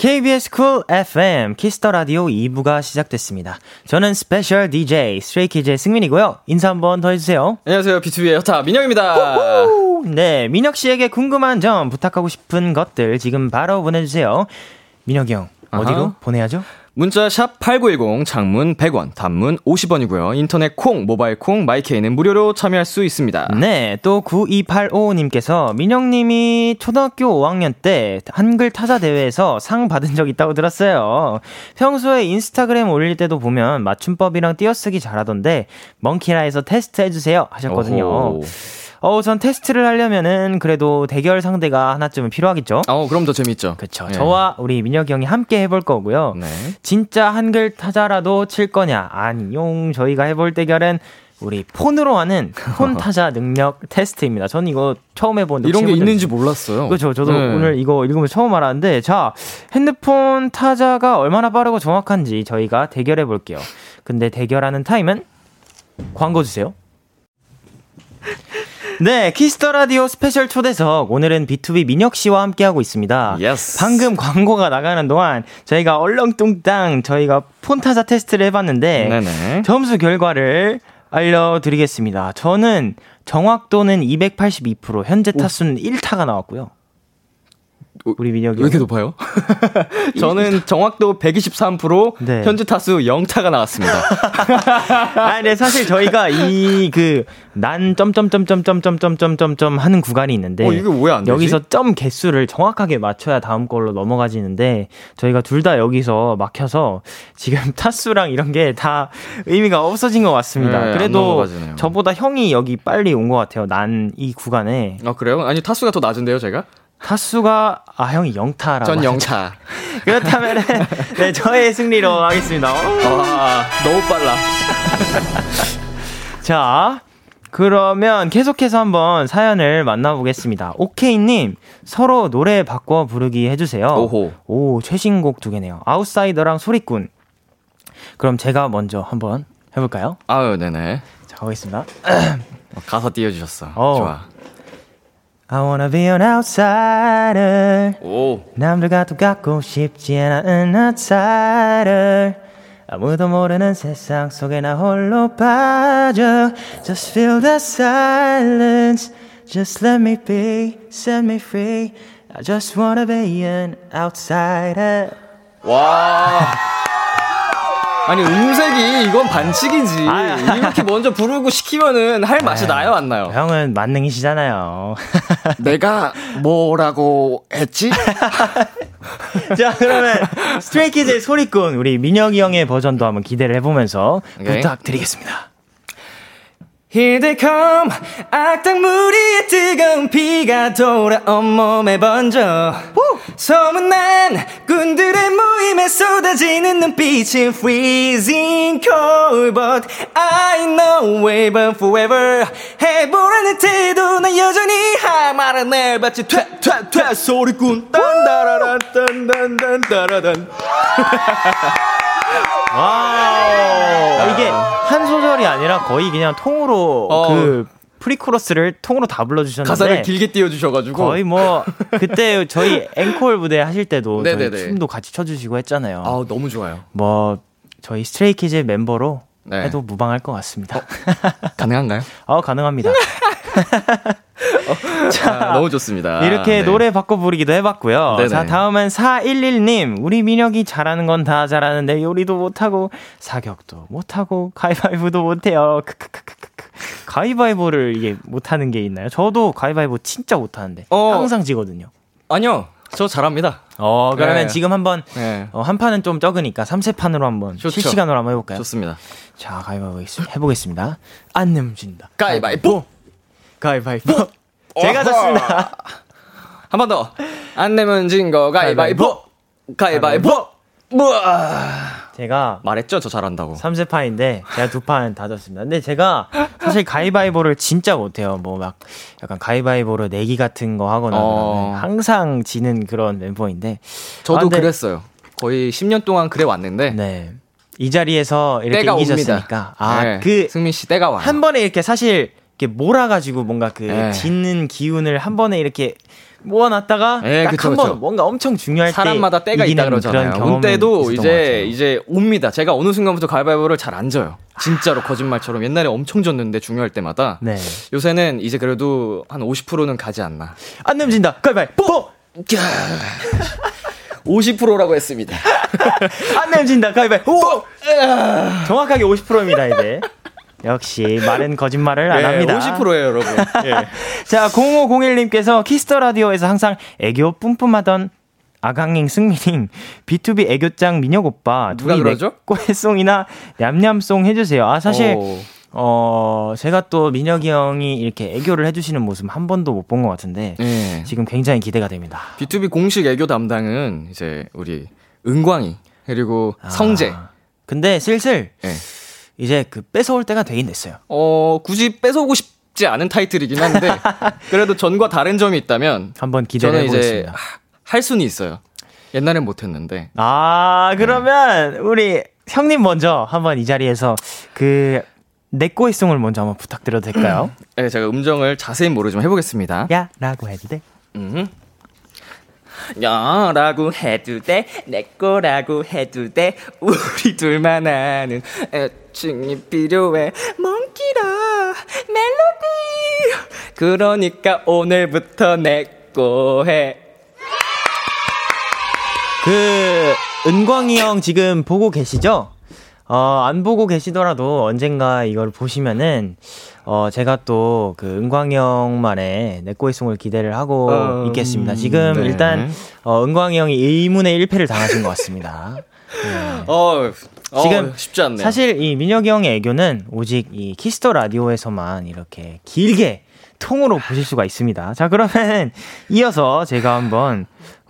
[SPEAKER 1] KBS Cool FM Kiss the Radio 2부가 시작됐습니다. 저는 special DJ Stray Kids의 승민이고요. 인사 한번 더 해주세요.
[SPEAKER 3] 안녕하세요. 비투비의 여타 민혁입니다.
[SPEAKER 1] 네, 민혁 씨에게 궁금한 점 부탁하고 싶은 것들 지금 바로 보내주세요. 민혁이 형 어디로 아하. 보내야죠?
[SPEAKER 3] 문자 샵 8910 장문 100원, 단문 50원이고요. 인터넷 콩, 모바일 콩, 마이케이는 무료로 참여할 수 있습니다.
[SPEAKER 1] 네, 또 9285님께서 민영 님이 초등학교 5학년 때 한글 타자 대회에서 상 받은 적 있다고 들었어요. 평소에 인스타그램 올릴 때도 보면 맞춤법이랑 띄어쓰기 잘하던데 멍키라에서 테스트 해 주세요 하셨거든요. 오호. 어, 전 테스트를 하려면은 그래도 대결 상대가 하나쯤은 필요하겠죠?
[SPEAKER 3] 어, 그럼 더 재밌죠.
[SPEAKER 1] 그쵸. 네. 저와 우리 민혁이 형이 함께 해볼 거고요. 네. 진짜 한글 타자라도 칠 거냐? 아니용. 저희가 해볼 대결은 우리 폰으로 하는 폰 타자 능력 테스트입니다. 저는 이거 처음 해보는데
[SPEAKER 3] 이런 게 있는지 몰랐어요.
[SPEAKER 1] 그렇죠. 저도 네. 오늘 이거 읽으면서 처음 알았는데 자 핸드폰 타자가 얼마나 빠르고 정확한지 저희가 대결해 볼게요. 근데 대결하는 타임은 광고 주세요. 네, Kiss the Radio special 초대석. 오늘은 BTOB 민혁 씨와 함께하고 있습니다.
[SPEAKER 3] Yes.
[SPEAKER 1] 방금 광고가 나가는 동안 저희가 얼렁뚱땅 저희가 폰타자 테스트를 해봤는데
[SPEAKER 3] 네네.
[SPEAKER 1] 점수 결과를 알려드리겠습니다. 저는 정확도는 282%, 현재 타수는 1타가 나왔고요. 우리 민혁이
[SPEAKER 3] 왜 이렇게 높아요? 저는 정확도 123%,
[SPEAKER 1] 네.
[SPEAKER 3] 현재 타수 0타가 나왔습니다.
[SPEAKER 1] 아, 네, 사실 저희가 이 그난 점점점점점점점점점 하는 구간이 있는데
[SPEAKER 3] 어, 이게 왜안 되지?
[SPEAKER 1] 여기서 점 개수를 정확하게 맞춰야 다음 걸로 넘어가지는데 저희가 둘 다 여기서 막혀서 지금 타수랑 이런 게 다 의미가 없어진 것 같습니다.
[SPEAKER 3] 네, 안
[SPEAKER 1] 그래도. 저보다 형이 여기 빨리 온 것 같아요. 난 이 구간에
[SPEAKER 3] 아, 그래요? 아니, 타수가 더 낮은데요, 제가?
[SPEAKER 1] 타수가 아 형이 영타라고
[SPEAKER 3] 전
[SPEAKER 1] 하죠.
[SPEAKER 3] 0타.
[SPEAKER 1] 그렇다면 네 저의 승리로 하겠습니다. 어?
[SPEAKER 3] 와, 너무 빨라.
[SPEAKER 1] 자, 그러면 계속해서 한번 사연을 만나보겠습니다. 오케이님, 서로 노래 바꿔 부르기 해주세요.
[SPEAKER 3] 오호.
[SPEAKER 1] 오, 최신곡 두 개네요. 아웃사이더랑 소리꾼. 그럼 제가 먼저 한번 해볼까요?
[SPEAKER 3] 아유, 네네.
[SPEAKER 1] 자, 가겠습니다.
[SPEAKER 3] 어, 가사 띄워주셨어.
[SPEAKER 1] 어.
[SPEAKER 3] 좋아.
[SPEAKER 1] I wanna be an outsider.
[SPEAKER 3] 오.
[SPEAKER 1] 남들과 똑같고 싶지 않은 outsider. 아무도 모르는 세상 속에 나 홀로 빠져. Just feel the silence. Just let me be, set me free. I just wanna be an outsider.
[SPEAKER 3] 와. 아니, 음색이 이건 반칙이지.
[SPEAKER 1] 아.
[SPEAKER 3] 이렇게 먼저 부르고 시키면은 할 맛이 나요, 안 나요?
[SPEAKER 1] 형은 만능이시잖아요.
[SPEAKER 4] 내가 뭐라고 했지?
[SPEAKER 1] 자, 그러면 스트레이키즈의 소리꾼 우리 민혁이 형의 버전도 한번 기대를 해보면서
[SPEAKER 3] 오케이.
[SPEAKER 1] 부탁드리겠습니다.
[SPEAKER 3] Here they come. 악당 무리의 뜨거운 비가 돌아 온몸에 번져. 소문난 군들의 모임에 쏟아지는 눈빛이 freezing cold. But I know way but forever. 해보라는 태도 난 여전히 내 받지. 퇴퇴퇴 소리꾼. 딴다라란 딴딴딴 따라단
[SPEAKER 1] 와우. 이게 한 소절이 아니라 거의 그냥 통으로
[SPEAKER 3] 어.
[SPEAKER 1] 그 프리코러스를 통으로 다 불러주셨는데
[SPEAKER 3] 가사를 길게 띄워주셔가지고
[SPEAKER 1] 거의 뭐 그때 저희 앵콜 무대 하실 때도 저희. 춤도 같이 춰주시고 했잖아요.
[SPEAKER 3] 아 너무 좋아요
[SPEAKER 1] 뭐 저희 Stray Kids 멤버로
[SPEAKER 3] 네.
[SPEAKER 1] 해도 무방할 것 같습니다.
[SPEAKER 3] 가능한가요?
[SPEAKER 1] 아 가능합니다.
[SPEAKER 3] 아, 너무 좋습니다
[SPEAKER 1] 이렇게
[SPEAKER 3] 네.
[SPEAKER 1] 노래 바꿔 부르기도 해봤고요.
[SPEAKER 3] 네네.
[SPEAKER 1] 자, 다음은 411님. 우리 민혁이 잘하는 건 다 잘하는데 요리도 못하고 사격도 못하고 가위바위보도 못해요. 크크크크크. 가위바위보를 이게 못하는 게 있나요? 저도 가위바위보 진짜 못하는데
[SPEAKER 3] 어.
[SPEAKER 1] 항상 지거든요.
[SPEAKER 3] 아니요 저 잘합니다
[SPEAKER 1] 어, 그러면
[SPEAKER 3] 네.
[SPEAKER 1] 지금 한번
[SPEAKER 3] 네.
[SPEAKER 1] 어, 한 판은 좀 적으니까 3세 판으로 한번
[SPEAKER 3] 좋죠.
[SPEAKER 1] 실시간으로 한번 해볼까요?
[SPEAKER 3] 좋습니다
[SPEAKER 1] 자, 가위바위보 해보겠습니다. 안 넘진다.
[SPEAKER 3] 가위바위보
[SPEAKER 1] 가위바위보. 제가 졌습니다.
[SPEAKER 3] 한 번 더. 안 내면 진 거 가위바위보. 가위바위보. 우와.
[SPEAKER 1] 제가
[SPEAKER 3] 말했죠, 저 잘한다고.
[SPEAKER 1] 3세 판인데 제가 두 판 다 졌습니다. 근데 제가 사실 가위바위보를 진짜 못해요. 뭐 막 약간 가위바위보로 내기 같은 거 하거나
[SPEAKER 3] 어.
[SPEAKER 1] 항상 지는 그런 멤버인데
[SPEAKER 3] 저도
[SPEAKER 1] 아, 근데-
[SPEAKER 3] 그랬어요. 거의 10년 동안 그래 왔는데
[SPEAKER 1] 네. 이 자리에서 이렇게 이기셨으니까
[SPEAKER 3] 옵니다.
[SPEAKER 1] 아,
[SPEAKER 3] 네,
[SPEAKER 1] 그
[SPEAKER 3] 승민 씨 때가 와요.
[SPEAKER 1] 한 번에 이렇게 사실 이렇게 몰아가지고 뭔가 그
[SPEAKER 3] 네.
[SPEAKER 1] 짓는 기운을 한 번에 이렇게 모아놨다가
[SPEAKER 3] 네,
[SPEAKER 1] 딱
[SPEAKER 3] 그쵸,
[SPEAKER 1] 한 번. 뭔가 엄청 중요할 때
[SPEAKER 3] 사람마다 때가
[SPEAKER 1] 이기는
[SPEAKER 3] 있다 그러잖아요.
[SPEAKER 1] 그런
[SPEAKER 3] 때도 이제. 이제 옵니다. 제가 어느 순간부터 가위바위보를 잘 안 져요. 진짜로 거짓말처럼 옛날에 엄청 졌는데 중요할 때마다
[SPEAKER 1] 네.
[SPEAKER 3] 요새는 이제 그래도 한 50%는 가지 않나.
[SPEAKER 1] 안 내면 진다. 가위바위보.
[SPEAKER 3] 50%라고 했습니다.
[SPEAKER 1] 안 내면 진다. 가위바위보. 정확하게 50%입니다, 이제. 역시 말은 거짓말을 안 합니다.
[SPEAKER 3] 50%예요, 여러분. 예.
[SPEAKER 1] 자, 0501님께서 Kiss the Radio에서 항상 애교 뿜뿜하던 아강잉 승민님 BTOB 애교짱 민혁 오빠
[SPEAKER 3] 누가
[SPEAKER 1] 둘이
[SPEAKER 3] 그러죠?
[SPEAKER 1] 내꼬해송이나 냠냠송 해주세요. 아 사실
[SPEAKER 3] 오.
[SPEAKER 1] 어 제가 또 민혁이 형이 이렇게 애교를 해주시는 모습 한 번도 못 본 것 같은데
[SPEAKER 3] 예.
[SPEAKER 1] 지금 굉장히 기대가 됩니다.
[SPEAKER 3] BTOB 공식 애교 담당은 이제 우리 은광이 그리고 성재.
[SPEAKER 1] 아, 근데 슬슬
[SPEAKER 3] 예.
[SPEAKER 1] 이제 그 뺏어올 때가 되긴 됐어요.
[SPEAKER 3] 어, 굳이 뺏어오고 싶지 않은 타이틀이긴 한데 그래도 전과 다른 점이 있다면
[SPEAKER 1] 한번 해보겠습니다.
[SPEAKER 3] 하- 할 수는 있어요. 옛날엔 못했는데.
[SPEAKER 1] 아, 그러면 우리 형님 먼저 한번 이 자리에서 그 내꼬의 송을 먼저 한번 부탁드려도 될까요?
[SPEAKER 3] 네, 제가 음정을 자세히 모르지만 해보겠습니다.
[SPEAKER 1] 야, 라고 해도 돼?
[SPEAKER 3] 음. 야라고 해도 돼, 내 거라고 해도 돼, 우리 둘만 아는 애칭이 필요해, 몽키라, 멜로디. 그러니까 오늘부터 내거 해.
[SPEAKER 1] 그, 은광이 형 지금 보고 계시죠? 어, 안 보고 계시더라도 언젠가 이걸 보시면은, 어, 제가 또 그 은광이 형만의 내꼬해송을 기대를 하고 음, 있겠습니다. 지금 네. 일단, 어, 은광이 형이 의문의 1패를 당하신 것 같습니다.
[SPEAKER 3] 네. 어, 지금 어, 쉽지 않네.
[SPEAKER 1] 사실 이 민혁이 형의 애교는 오직 이 Kiss the Radio에서만 이렇게 길게 통으로 보실 수가 있습니다. 자, 그러면 이어서 제가 한번,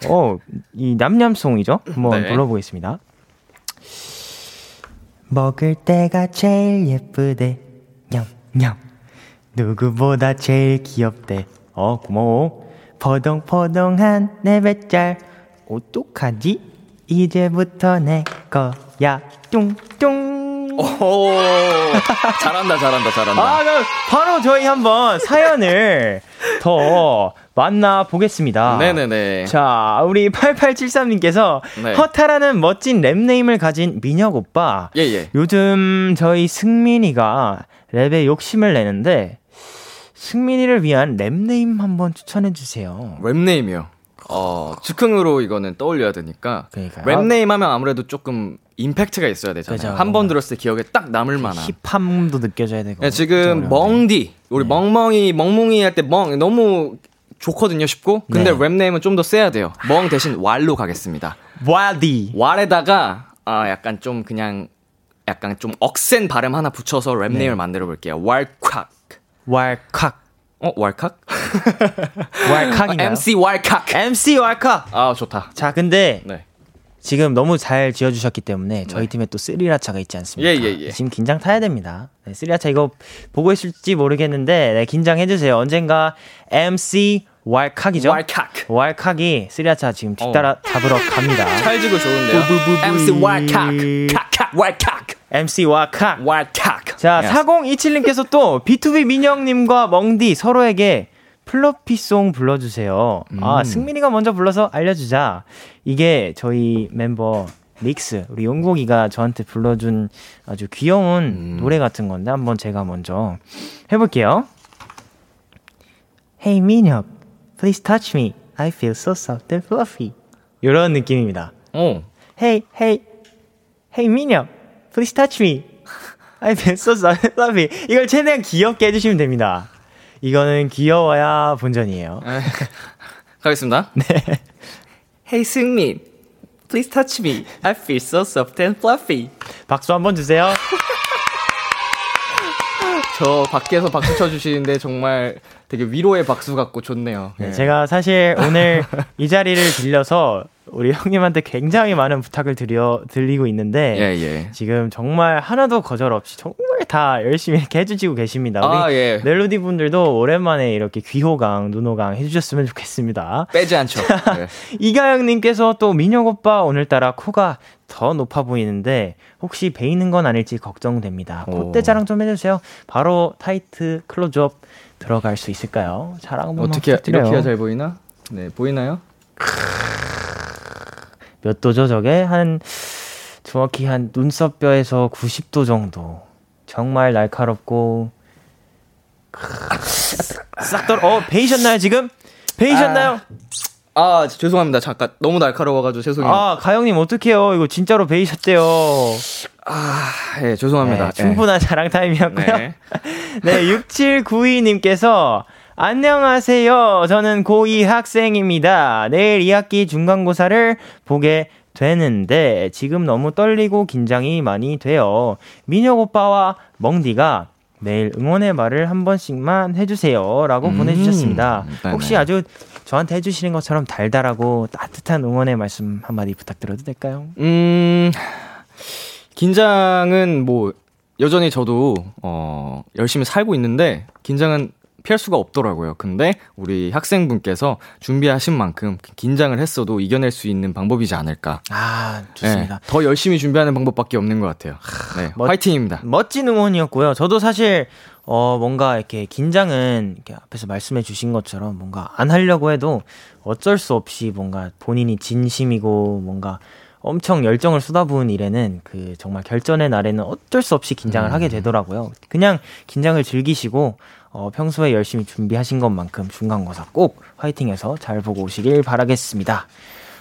[SPEAKER 1] 어, 이 냠냠송이죠? 한번 네. 불러보겠습니다. 먹을 때가 제일 예쁘대. 냠냠. 누구보다 제일 귀엽대. 어, 고마워. 포동포동한 내 배짤. 어떡하지? 이제부터 내 거야. 뚱뚱.
[SPEAKER 3] 오, 잘한다, 잘한다, 잘한다.
[SPEAKER 1] 아, 그럼 바로 저희 한번 사연을 더 만나보겠습니다.
[SPEAKER 3] 네네네.
[SPEAKER 1] 자, 우리 8873님께서 네. 허타라는 멋진 랩네임을 가진 민혁 오빠.
[SPEAKER 3] 예, 예.
[SPEAKER 1] 요즘 저희 승민이가 랩에 욕심을 내는데, 승민이를 위한 rap name 한번 추천해주세요.
[SPEAKER 3] rap name이요? 어, 즉흥으로 이거는 떠올려야 되니까. 그러니까요. 랩네임 하면 아무래도 조금 임팩트가 있어야 되잖아요. 한 번 들었을 때 기억에 딱 남을 그 만한.
[SPEAKER 1] hip함도 느껴져야 되고.
[SPEAKER 3] 네, 지금 멍디. 우리 네. 멍멍이, 멍뭉이 할 때 멍, 너무 좋거든요, 쉽고. 근데 네. rap name은 좀 더 세야 돼요. 멍 대신 왈로 가겠습니다.
[SPEAKER 1] 왈디.
[SPEAKER 3] 왈에다가, 아, 약간 좀 그냥, 약간 좀 억센 발음 하나 붙여서 랩네임을 네. 만들어 볼게요. 왈콱.
[SPEAKER 1] 왈콱.
[SPEAKER 3] 어, 왈칵?
[SPEAKER 1] 왈칵이나요?
[SPEAKER 3] MC 왈칵.
[SPEAKER 1] MC 왈칵.
[SPEAKER 3] 아, 좋다.
[SPEAKER 1] 자, 근데 네. 지금 너무 잘 지어주셨기 때문에 저희 네. 팀에 또 스리라차가 있지 않습니까?
[SPEAKER 3] 예, 예, 예.
[SPEAKER 1] 지금 긴장 타야 됩니다. 네, 스리라차 이거 보고 있을지 모르겠는데 네, 긴장해 주세요. 언젠가 MC 왈칵이죠?
[SPEAKER 3] 왈칵.
[SPEAKER 1] 왈칵이 스리라차 지금 뒤따라 어. 잡으러 갑니다.
[SPEAKER 3] 찰지고 좋은데요? MC 왈칵. 칵칵 왈칵.
[SPEAKER 1] MC 왈칵.
[SPEAKER 3] 왈칵.
[SPEAKER 1] 자, yes. 4027님께서 또 B2B 민영님과 멍디 서로에게 플러피송 불러주세요. 음. 아, 승민이가 먼저 불러서 알려주자. 이게 저희 멤버 닉스, 우리 용국이가 저한테 불러준 아주 귀여운 음. 노래 같은 건데 한번 제가 먼저 해볼게요. Hey 민혁, please touch me. I feel so soft and fluffy. 이런 느낌입니다.
[SPEAKER 3] 어.
[SPEAKER 1] Hey, hey, hey 민혁, please touch me. I feel so soft and fluffy. 이걸 최대한 귀엽게 해주시면 됩니다. 이거는 귀여워야 본전이에요.
[SPEAKER 3] 가겠습니다.
[SPEAKER 1] 네.
[SPEAKER 3] Hey 승민, please touch me. I feel so soft and fluffy.
[SPEAKER 1] 박수 한번 주세요.
[SPEAKER 3] 저 밖에서 박수 쳐주시는데 정말 되게 위로의 박수 같고 좋네요.
[SPEAKER 1] 네, 네. 제가 사실 오늘 이 자리를 빌려서 우리 형님한테 굉장히 많은 부탁을 드려 드리고 있는데
[SPEAKER 3] 예, 예.
[SPEAKER 1] 지금 정말 하나도 거절 없이 정말 다 열심히 이렇게 해주시고 계십니다. 우리
[SPEAKER 3] 아, 예.
[SPEAKER 1] 멜로디 분들도 오랜만에 이렇게 귀호강, 눈호강 해주셨으면 좋겠습니다.
[SPEAKER 3] 빼지 않죠.
[SPEAKER 1] 네. 이가영님께서 또 민혁 오빠 오늘따라 코가 더 높아 보이는데 혹시 베이는 건 아닐지 걱정됩니다. 콧대 자랑 좀 해주세요. 바로 tight 클로즈업 들어갈 수 있을까요? 자랑 한번
[SPEAKER 3] 어떻게 부탁드려요. 이렇게 해야 잘 보이나? 네 보이나요?
[SPEAKER 1] 몇 도죠 저게 한 정확히 한 눈썹뼈에서 90도 정도. 정말 날카롭고 싹 떨어. 어 베이셨나요 지금? 베이셨나요?
[SPEAKER 3] 아, 아 죄송합니다. 잠깐 너무 날카로워가지고 죄송해요.
[SPEAKER 1] 아 가영님 어떡해요? 이거 진짜로 베이셨대요.
[SPEAKER 3] 아, 예, 죄송합니다. 네,
[SPEAKER 1] 충분한 네. 자랑 타임이었고요. 네. 네, 6792님께서 안녕하세요. 저는 고2 학생입니다. 내일 2학기 중간고사를 보게 되는데 지금 너무 떨리고 긴장이 많이 돼요. 민혁 오빠와 멍디가 매일 응원의 말을 한 번씩만 해주세요. 라고 음, 보내주셨습니다. 네네. 혹시 아주 저한테 해주시는 것처럼 달달하고 따뜻한 응원의 말씀 한마디 부탁드려도 될까요?
[SPEAKER 3] 음, 긴장은 뭐, 여전히 저도, 어, 열심히 살고 있는데, 긴장은 피할 수가 없더라고요. 근데 우리 학생분께서 준비하신 만큼 긴장을 했어도 이겨낼 수 있는 방법이지 않을까.
[SPEAKER 1] 아, 좋습니다. 네,
[SPEAKER 3] 더 열심히 준비하는 방법밖에 없는 것 같아요. 네, 멋, 화이팅입니다.
[SPEAKER 1] 멋진 응원이었고요. 저도 사실 어, 뭔가 이렇게 긴장은 이렇게 앞에서 말씀해 주신 것처럼 뭔가 안 하려고 해도 어쩔 수 없이 뭔가 본인이 진심이고 뭔가 엄청 열정을 쏟아부은 일에는 그 정말 결전의 날에는 어쩔 수 없이 긴장을 음. 하게 되더라고요. 그냥 긴장을 즐기시고 어, 평소에 열심히 준비하신 것만큼 중간고사 꼭 화이팅해서 잘 보고 오시길 바라겠습니다.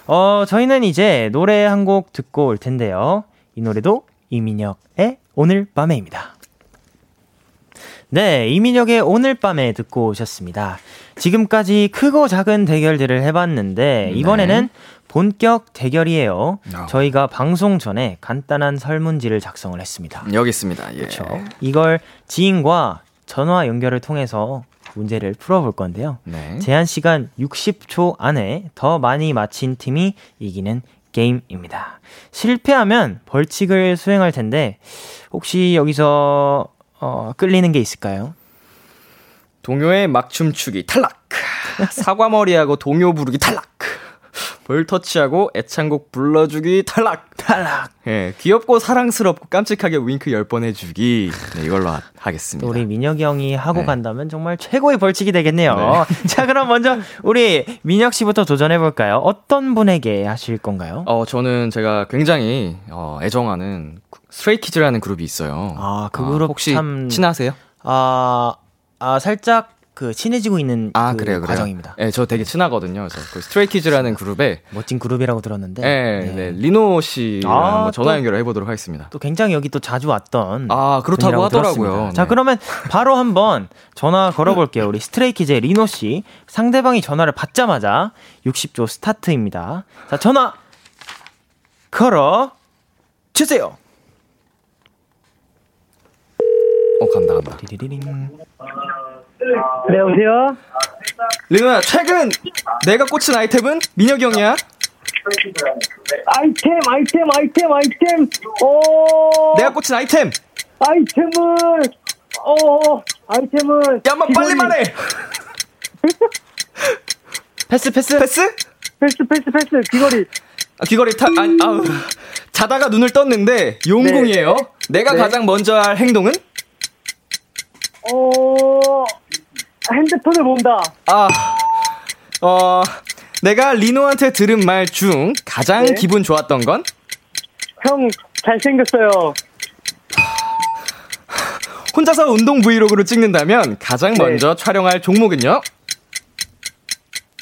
[SPEAKER 1] 어, 저희는 이제 노래 한 곡 듣고 올 텐데요. 이 노래도 이민혁의 오늘 밤에입니다. 네, 이민혁의 오늘 밤에 듣고 오셨습니다. 지금까지 크고 작은 대결들을 해봤는데, 네. 이번에는 네. 본격 대결이에요. 어. 저희가 방송 전에 간단한 설문지를 작성을 했습니다.
[SPEAKER 3] 여기 있습니다. 예.
[SPEAKER 1] 그렇죠. 이걸 지인과 전화 연결을 통해서 문제를 풀어볼 건데요. 네. 제한 시간 60초 안에 더 많이 맞힌 팀이 이기는 게임입니다. 실패하면 벌칙을 수행할 텐데 혹시 여기서 어, 끌리는 게 있을까요?
[SPEAKER 3] 동요의 막춤추기 탈락. 사과머리하고 동요 부르기 탈락. 볼 터치하고 애창곡 불러주기 탈락.
[SPEAKER 1] 탈락.
[SPEAKER 3] 예, 귀엽고 사랑스럽고 깜찍하게 윙크 10번 해주기. 네, 이걸로 하, 겠습니다
[SPEAKER 1] 우리 민혁이 형이 하고 네. 간다면 정말 최고의 벌칙이 되겠네요. 네. 자, 그럼 먼저 우리 민혁 씨부터 도전해볼까요? 어떤 분에게 하실 건가요?
[SPEAKER 3] 어, 저는 제가 굉장히 어, 애정하는 Stray Kids라는 그룹이 있어요.
[SPEAKER 1] 아, 그 그룹 아,
[SPEAKER 3] 혹시
[SPEAKER 1] 참...
[SPEAKER 3] 친하세요?
[SPEAKER 1] 아, 아, 살짝 그 친해지고 있는 아, 그 그래요, 과정입니다.
[SPEAKER 3] 네, 저 되게 친하거든요. 그 Stray Kids라는 그룹에
[SPEAKER 1] 멋진 그룹이라고 들었는데.
[SPEAKER 3] 네, 네. 네 리노 씨 아, 전화 연결을 해보도록 하겠습니다.
[SPEAKER 1] 또 굉장히 여기 또 자주 왔던
[SPEAKER 3] 아 그렇다고 하더라고요.
[SPEAKER 1] 네. 자 그러면 바로 한번 전화 걸어볼게요. 우리 Stray Kids의 리노 씨 상대방이 전화를 받자마자 60조 스타트입니다. 자 전화 걸어 주세요.
[SPEAKER 3] 어 간다 간다.
[SPEAKER 1] 디리리링.
[SPEAKER 6] 네, 여보세요?
[SPEAKER 3] 리노야, 최근 내가 꽂힌 아이템은 민혁이 형이야?
[SPEAKER 6] 아이템, 아이템, 아이템, 아이템, 어.
[SPEAKER 3] 내가 꽂힌 아이템!
[SPEAKER 6] 아이템은, 어, 아이템은.
[SPEAKER 3] 야, 만 빨리 말해!
[SPEAKER 1] 패스, 패스?
[SPEAKER 3] 패스?
[SPEAKER 6] 패스, 패스, 패스, 귀걸이.
[SPEAKER 3] 아, 귀걸이 타, 아, 아우. 자다가 눈을 떴는데, 용궁이에요. 네. 내가 네. 가장 먼저 할 행동은?
[SPEAKER 6] 어, 핸드폰을 본다.
[SPEAKER 3] 아, 어, 내가 리노한테 들은 말 중 가장 네? 기분 좋았던 건?
[SPEAKER 6] 형, 잘생겼어요.
[SPEAKER 3] 혼자서 운동 vlog를 찍는다면 가장 네. 먼저 촬영할 종목은요?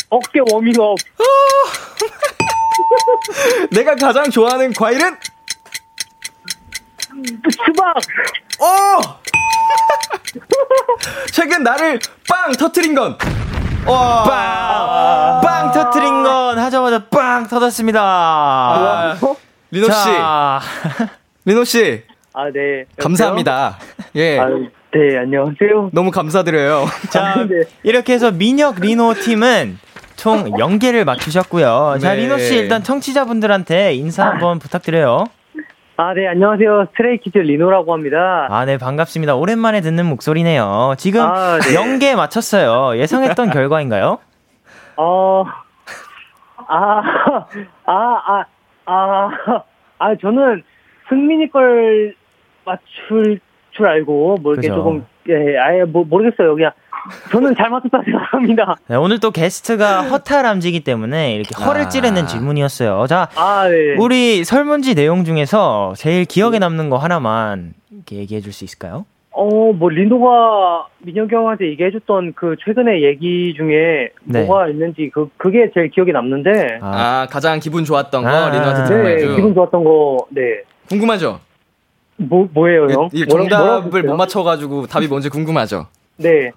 [SPEAKER 6] 어깨 워밍업.
[SPEAKER 3] 내가 가장 좋아하는 과일은?
[SPEAKER 6] 수박.
[SPEAKER 3] 어! 최근 나를 빵 터트린 건.
[SPEAKER 1] 와. 빵! 빵 터트린 건 하자마자 빵 터졌습니다. 아,
[SPEAKER 3] 리노 씨. 리노 씨.
[SPEAKER 6] 아, 네.
[SPEAKER 3] 감사합니다. 예.
[SPEAKER 6] 아, 네, 안녕하세요.
[SPEAKER 3] 너무 감사드려요.
[SPEAKER 1] 자, 네. 이렇게 해서 민혁 리노 팀은 총 0개를 맞추셨고요. 네. 자, 리노 씨 일단 청취자분들한테 인사 한번 부탁드려요.
[SPEAKER 6] 아, 네, 안녕하세요. Stray Kids 리노라고 합니다.
[SPEAKER 1] 아, 네, 반갑습니다. 오랜만에 듣는 목소리네요. 지금 아, 네. 영 개 맞췄어요. 예상했던 결과인가요?
[SPEAKER 6] 어, 아, 아, 아, 아, 아, 저는 승민이 걸 맞출 줄 알고, 뭐, 이렇게 그죠. 조금, 예, 아예, 뭐, 모르겠어요. 그냥 저는 잘 맞췄다 생각합니다.
[SPEAKER 1] 네, 오늘 또 게스트가 허탈함지기 때문에 이렇게 허를 아. 찌르는 질문이었어요. 자, 아, 네. 우리 설문지 내용 중에서 제일 기억에 남는 거 하나만 이렇게 얘기해 줄 수 있을까요?
[SPEAKER 6] 어, 뭐, 린도가 민혁이 형한테 얘기해줬던 그 최근의 얘기 중에 네. 뭐가 있는지 그, 그게 제일 기억에 남는데.
[SPEAKER 3] 아, 아 가장 기분 좋았던 거, 아. 린도한테
[SPEAKER 6] 네, 기분 좋았던 거, 네.
[SPEAKER 3] 궁금하죠?
[SPEAKER 6] 뭐, 뭐예요, 형?
[SPEAKER 3] 이, 이 정답을 못 맞춰가지고 답이 뭔지 궁금하죠?
[SPEAKER 6] 네.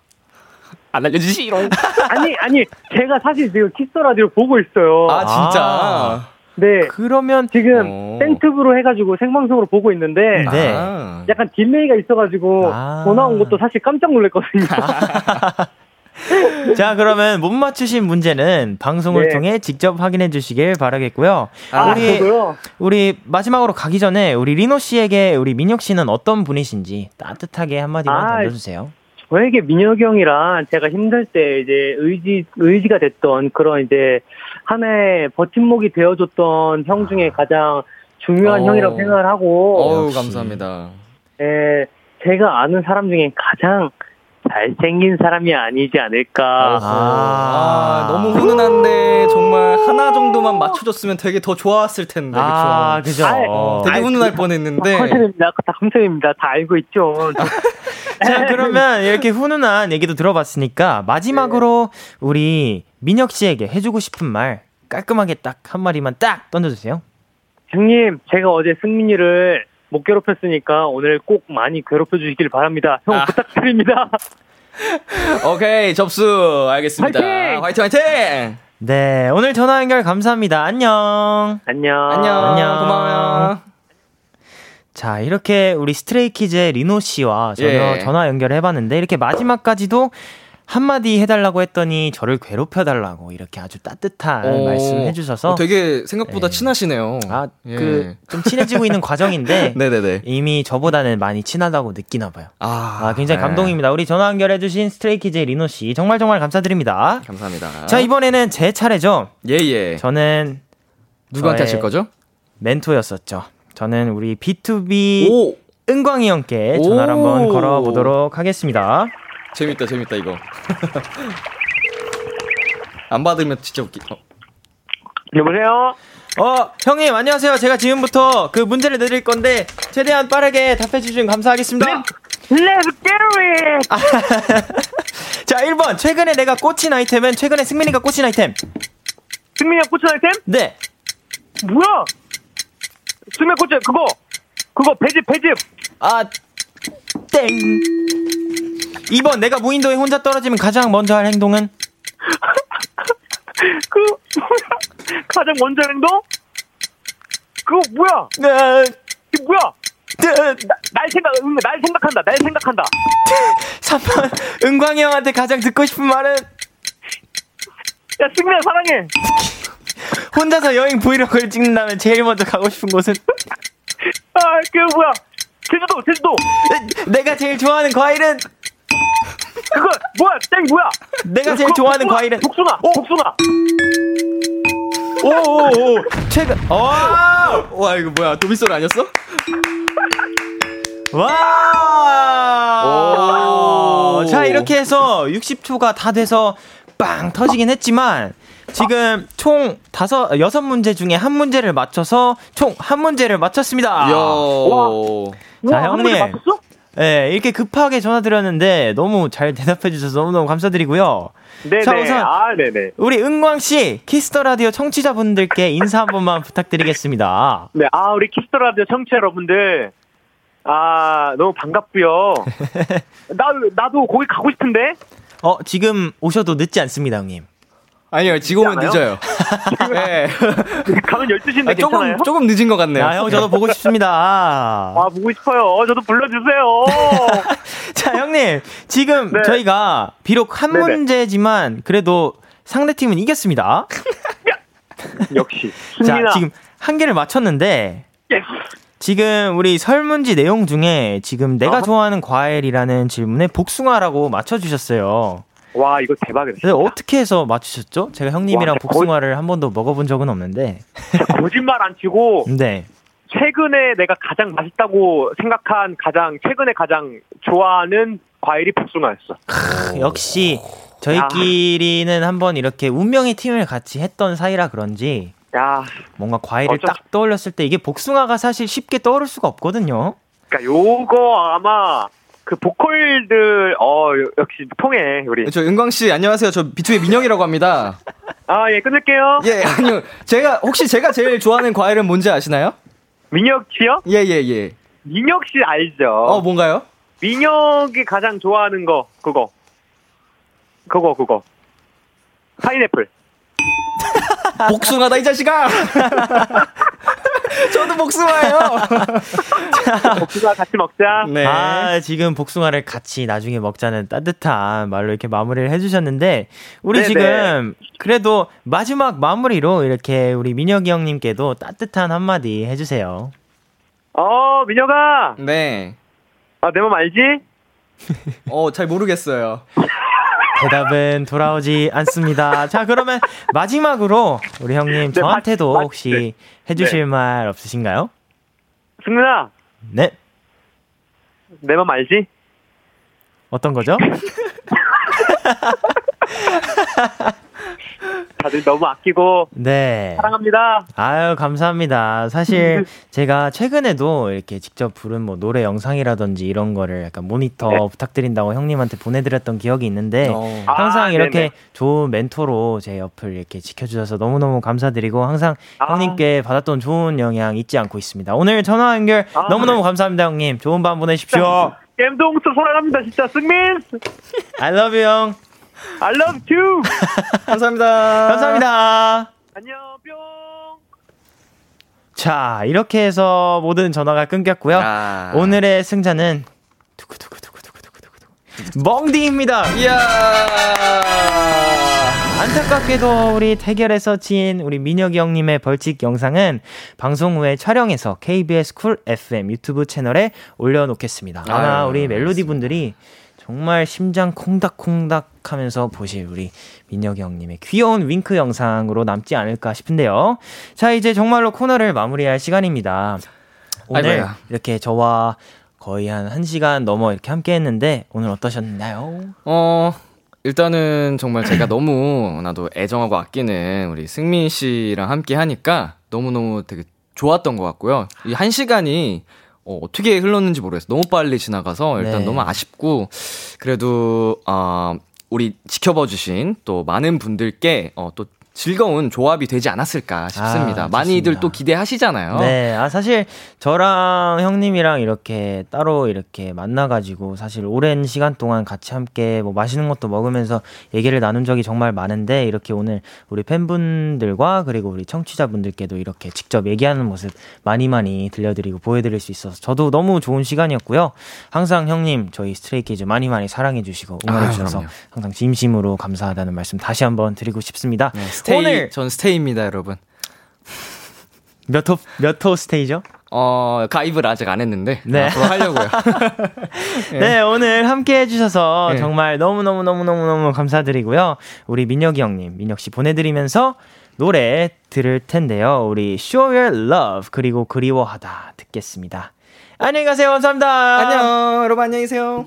[SPEAKER 3] 안 알려주시 이런.
[SPEAKER 6] 아니 아니 제가 사실 지금 Kiss the Radio 보고 있어요.
[SPEAKER 3] 아 진짜. 아.
[SPEAKER 6] 네.
[SPEAKER 1] 그러면
[SPEAKER 6] 지금 오. 어. 생트브로 해가지고 생방송으로 보고 있는데 네. 약간 delay가 있어가지고 아. 전화 온 것도 사실 깜짝 놀랐거든요.
[SPEAKER 1] 자, 그러면 못 맞추신 문제는 방송을 네. 통해 직접 확인해 주시길 바라겠고요.
[SPEAKER 6] 아, 우리, 저도요?
[SPEAKER 1] 우리 마지막으로 가기 전에 우리 리노 씨에게 우리 민혁 씨는 어떤 분이신지 따뜻하게 한마디만 아, 던져주세요.
[SPEAKER 6] 저에게 민혁이 형이랑 제가 힘들 때 이제 의지, 의지가 됐던 그런 이제 하나의 버팀목이 되어줬던 형 중에 가장 중요한 어. 형이라고 생각을 하고.
[SPEAKER 3] 어우, 감사합니다.
[SPEAKER 6] 예, 제가 아는 사람 중에 가장 잘생긴 사람이 아니지 않을까. 아,
[SPEAKER 3] 아, 너무 훈훈한데 정말 하나 정도만 맞춰줬으면 되게 더 좋았을 텐데.
[SPEAKER 1] 아, 그죠. 아,
[SPEAKER 3] 되게 훈훈할 뻔했는데.
[SPEAKER 6] 컨셉입니다. 다 컨셉입니다. 다 알고 있죠.
[SPEAKER 1] 자, 그러면 이렇게 훈훈한 얘기도 들어봤으니까 마지막으로 네. 우리 민혁 씨에게 해주고 싶은 말 깔끔하게 딱 한 마디만 딱 던져주세요.
[SPEAKER 6] 형님, 제가 어제 승민이를 못 괴롭혔으니까 오늘 꼭 많이 괴롭혀 주시길 바랍니다. 형 아. 부탁드립니다.
[SPEAKER 3] 오케이 접수 알겠습니다. 화이팅! 화이팅 화이팅!
[SPEAKER 1] 네 오늘 전화 연결 감사합니다. 안녕.
[SPEAKER 6] 안녕.
[SPEAKER 3] 안녕. 안녕. 고마워요.
[SPEAKER 1] 자 이렇게 우리 Stray Kids의 리노 씨와 전화, 예. 전화 연결해봤는데 이렇게 마지막까지도 한마디 해달라고 했더니 저를 괴롭혀달라고 이렇게 아주 따뜻한 오, 말씀을 해주셔서
[SPEAKER 3] 어, 되게 생각보다 네. 친하시네요.
[SPEAKER 1] 아, 예. 그좀 친해지고 있는 과정인데 네네네. 이미 저보다는 많이 친하다고 느끼나 봐요. 아, 아 굉장히 네. 감동입니다. 우리 전화 연결해 주신 Stray Kids의 리노 씨 정말 정말 감사드립니다.
[SPEAKER 3] 감사합니다.
[SPEAKER 1] 자 이번에는 제 차례죠.
[SPEAKER 3] 예예. 예.
[SPEAKER 1] 저는
[SPEAKER 3] 누구한테 하실 거죠?
[SPEAKER 1] 멘토였었죠. 저는 우리 B2B 오. 은광이 형께 전화를 한번 걸어보도록 하겠습니다.
[SPEAKER 3] 재밌다, 재밌다, 이거. 안 받으면 진짜 웃기. 어.
[SPEAKER 6] 여보세요?
[SPEAKER 1] 어, 형님, 안녕하세요. 제가 지금부터 그 문제를 내릴 건데, 최대한 빠르게 답해주시면 감사하겠습니다.
[SPEAKER 6] Let's get
[SPEAKER 1] 자, 1번. 최근에 내가 꽂힌 아이템은 최근에 승민이가 꽂힌 아이템.
[SPEAKER 6] 승민이가 꽂힌 아이템?
[SPEAKER 1] 네.
[SPEAKER 6] 뭐야? 승민 꽂힌, 그거. 그거, 배즙, 배즙.
[SPEAKER 1] 아, 땡. 2번 내가 무인도에 혼자 떨어지면 가장 먼저 할 행동은?
[SPEAKER 6] 그 뭐야? 가장 먼저 할 행동? 그거 뭐야?
[SPEAKER 1] 네.
[SPEAKER 6] 그 뭐야? 네. 나, 날 생각, 응, 날 생각한다. 날 생각한다.
[SPEAKER 1] 3번 은광이 형한테 가장 듣고 싶은 말은?
[SPEAKER 6] 야 승민아 사랑해.
[SPEAKER 1] 혼자서 여행 브이로그를 찍는다면 제일 먼저 가고 싶은 곳은?
[SPEAKER 6] 아, 그 뭐야? 제주도, 제주도.
[SPEAKER 1] 내가 제일 좋아하는 과일은?
[SPEAKER 6] 그거 뭐야? 땡 뭐야?
[SPEAKER 1] 내가 제일 좋아하는 복숭아, 과일은
[SPEAKER 6] 복숭아. 오. 복숭아.
[SPEAKER 1] 오오오 최근 와!
[SPEAKER 3] 와 이거 뭐야? 도미솔 아니었어?
[SPEAKER 1] 와! 자 이렇게 해서 60초가 다 돼서 빵 터지긴 했지만 지금 총 다섯 여섯 문제 중에 한 문제를 맞춰서 총 한 문제를 맞췄습니다. 야. 자
[SPEAKER 6] 와,
[SPEAKER 1] 형님. 네, 이렇게 급하게 전화드렸는데 너무 잘 대답해 주셔서 너무너무 감사드리고요.
[SPEAKER 6] 네네. 자, 우선 아, 네네.
[SPEAKER 1] 우리 은광 씨, Kiss the Radio 청취자분들께 인사 한 번만 부탁드리겠습니다.
[SPEAKER 6] 네, 아, 우리 Kiss the Radio 청취자 여러분들. 아, 너무 반갑고요. 나 나도 거기 가고 싶은데.
[SPEAKER 1] 어, 지금 오셔도 늦지 않습니다, 형님.
[SPEAKER 3] 아니요, 지금은 늦어요. 네.
[SPEAKER 6] 가면 12시인데 아,
[SPEAKER 3] 조금,
[SPEAKER 6] 괜찮아요?
[SPEAKER 3] 조금 늦은 것 같네요.
[SPEAKER 1] 아, 형, 저도 보고 싶습니다.
[SPEAKER 6] 아, 보고 싶어요. 저도 불러주세요.
[SPEAKER 1] 자, 형님. 지금 네. 저희가 비록 한 네네. 문제지만 그래도 상대팀은 이겼습니다.
[SPEAKER 6] 역시.
[SPEAKER 1] 자, 지금 한 개를 맞췄는데.
[SPEAKER 6] Yes.
[SPEAKER 1] 지금 우리 설문지 내용 중에 지금 내가 어 좋아하는 과일이라는 질문에 복숭아라고 맞춰주셨어요.
[SPEAKER 6] 와 이거 대박이다.
[SPEAKER 1] 네, 어떻게 해서 맞추셨죠? 제가 형님이랑 와, 복숭아를 거... 한 번도 먹어본 적은 없는데.
[SPEAKER 6] 거짓말 안 치고.
[SPEAKER 1] 네.
[SPEAKER 6] 최근에 내가 가장 맛있다고 생각한 가장 최근에 가장 좋아하는 과일이 복숭아였어.
[SPEAKER 1] 크, 역시 저희끼리는 한번 이렇게 운명의 팀을 같이 했던 사이라 그런지.
[SPEAKER 6] 야.
[SPEAKER 1] 뭔가 과일을 어쩌... 딱 떠올렸을 때 이게 복숭아가 사실 쉽게 떠오를 수가 없거든요.
[SPEAKER 6] 그러니까 요거 아마 그 보컬들 어 역시 통해 우리.
[SPEAKER 3] 저 은광 씨 안녕하세요. 저 비투의 민영이라고 합니다.
[SPEAKER 6] 아 예 끊을게요.
[SPEAKER 3] 예 아니요 제가 혹시 제가 제일 좋아하는 과일은 뭔지 아시나요?
[SPEAKER 6] 민혁 씨요?
[SPEAKER 3] 예예 예, 예.
[SPEAKER 6] 민혁 씨 알죠?
[SPEAKER 3] 어 뭔가요?
[SPEAKER 6] 민혁이 가장 좋아하는 거 그거 그거 그거 파인애플.
[SPEAKER 3] 복숭아다 이 자식아. 저도 복숭아예요.
[SPEAKER 6] 복숭아 같이 먹자.
[SPEAKER 1] 네. 아, 지금 복숭아를 같이 나중에 먹자는 따뜻한 말로 이렇게 마무리를 해주셨는데, 우리 네네. 지금 그래도 마지막 마무리로 이렇게 우리 민혁이 형님께도 따뜻한 한마디 해주세요.
[SPEAKER 6] 어, 민혁아.
[SPEAKER 3] 네.
[SPEAKER 6] 아, 내맘 알지?
[SPEAKER 3] 어, 잘 모르겠어요.
[SPEAKER 1] 대답은 돌아오지 않습니다. 자, 그러면 마지막으로 우리 형님 네, 저한테도 마, 혹시 네. 해주실 네. 말 없으신가요?
[SPEAKER 6] 승민아.
[SPEAKER 1] 네.
[SPEAKER 6] 내 맘 알지?
[SPEAKER 1] 어떤 거죠?
[SPEAKER 6] 다들 너무 아끼고
[SPEAKER 1] 네.
[SPEAKER 6] 사랑합니다.
[SPEAKER 1] 아유 감사합니다. 사실 제가 최근에도 이렇게 직접 부른 뭐 노래 영상이라든지 이런 거를 약간 모니터 네. 부탁드린다고 형님한테 보내드렸던 기억이 있는데 어. 항상 아, 이렇게 네네. 좋은 멘토로 제 옆을 이렇게 지켜주셔서 너무너무 감사드리고 항상 아. 형님께 받았던 좋은 영향 잊지 않고 있습니다. 오늘 전화 연결 아, 너무너무 네. 감사합니다 형님. 좋은 밤 보내십시오.
[SPEAKER 6] 겜동스 사랑합니다 진짜 승민.
[SPEAKER 1] I love you 형.
[SPEAKER 6] I love you.
[SPEAKER 3] 감사합니다.
[SPEAKER 1] 감사합니다.
[SPEAKER 6] 안녕, 뿅.
[SPEAKER 1] 자, 이렇게 해서 모든 전화가 끊겼고요. 아... 오늘의 승자는 두구두구두구두구두구두구 멍디입니다. 이야. 안타깝게도 우리 대결에서 진 우리 민혁이 형님의 벌칙 영상은 방송 후에 촬영해서 KBS 쿨 FM 유튜브 채널에 올려놓겠습니다. 아마 우리 멜로디 분들이 정말 심장 콩닥콩닥 하면서 보실 우리 민혁이 형님의 귀여운 윙크 영상으로 남지 않을까 싶은데요. 자, 이제 정말로 코너를 마무리할 시간입니다. 오늘 아이고야. 이렇게 저와 거의 한 1시간 넘어 이렇게 함께 했는데 오늘 어떠셨나요?
[SPEAKER 3] 어, 일단은 정말 제가 너무 나도 애정하고 아끼는 우리 승민 씨랑 함께 하니까 너무너무 되게 좋았던 것 같고요. 이 한 시간이 어, 어떻게 흘렀는지 모르겠어요. 너무 빨리 지나가서 일단 네. 너무 아쉽고 그래도 어, 우리 지켜봐 주신 또 많은 분들께 어, 또 즐거운 조합이 되지 않았을까 싶습니다. 아, 많이들 또 기대하시잖아요.
[SPEAKER 1] 네, 아 사실 저랑 형님이랑 이렇게 따로 이렇게 만나가지고 사실 오랜 시간 동안 같이 함께 뭐 맛있는 것도 먹으면서 얘기를 나눈 적이 정말 많은데 이렇게 오늘 우리 팬분들과 그리고 우리 청취자분들께도 이렇게 직접 얘기하는 모습 많이 많이 들려드리고 보여드릴 수 있어서 저도 너무 좋은 시간이었고요. 항상 형님 저희 스트레이키즈 많이 많이 사랑해주시고 응원해주셔서 항상 진심으로 감사하다는 말씀 다시 한번 드리고 싶습니다. 네.
[SPEAKER 3] 스테이, 오늘 전 스테이입니다, 여러분.
[SPEAKER 1] 몇 호, 몇 호 스테이죠?
[SPEAKER 3] 어, 가입을 아직 안 했는데. 네. 앞으로 하려고요.
[SPEAKER 1] 네. 네. 오늘 함께 해주셔서 네. 정말 너무너무너무너무너무 감사드리고요. 우리 민혁이 형님, 민혁 씨 보내드리면서 노래 들을 텐데요. 우리 Show Your Love, 그리고 그리워하다 듣겠습니다. 안녕히 가세요. 감사합니다.
[SPEAKER 3] 안녕. 여러분 안녕히 계세요.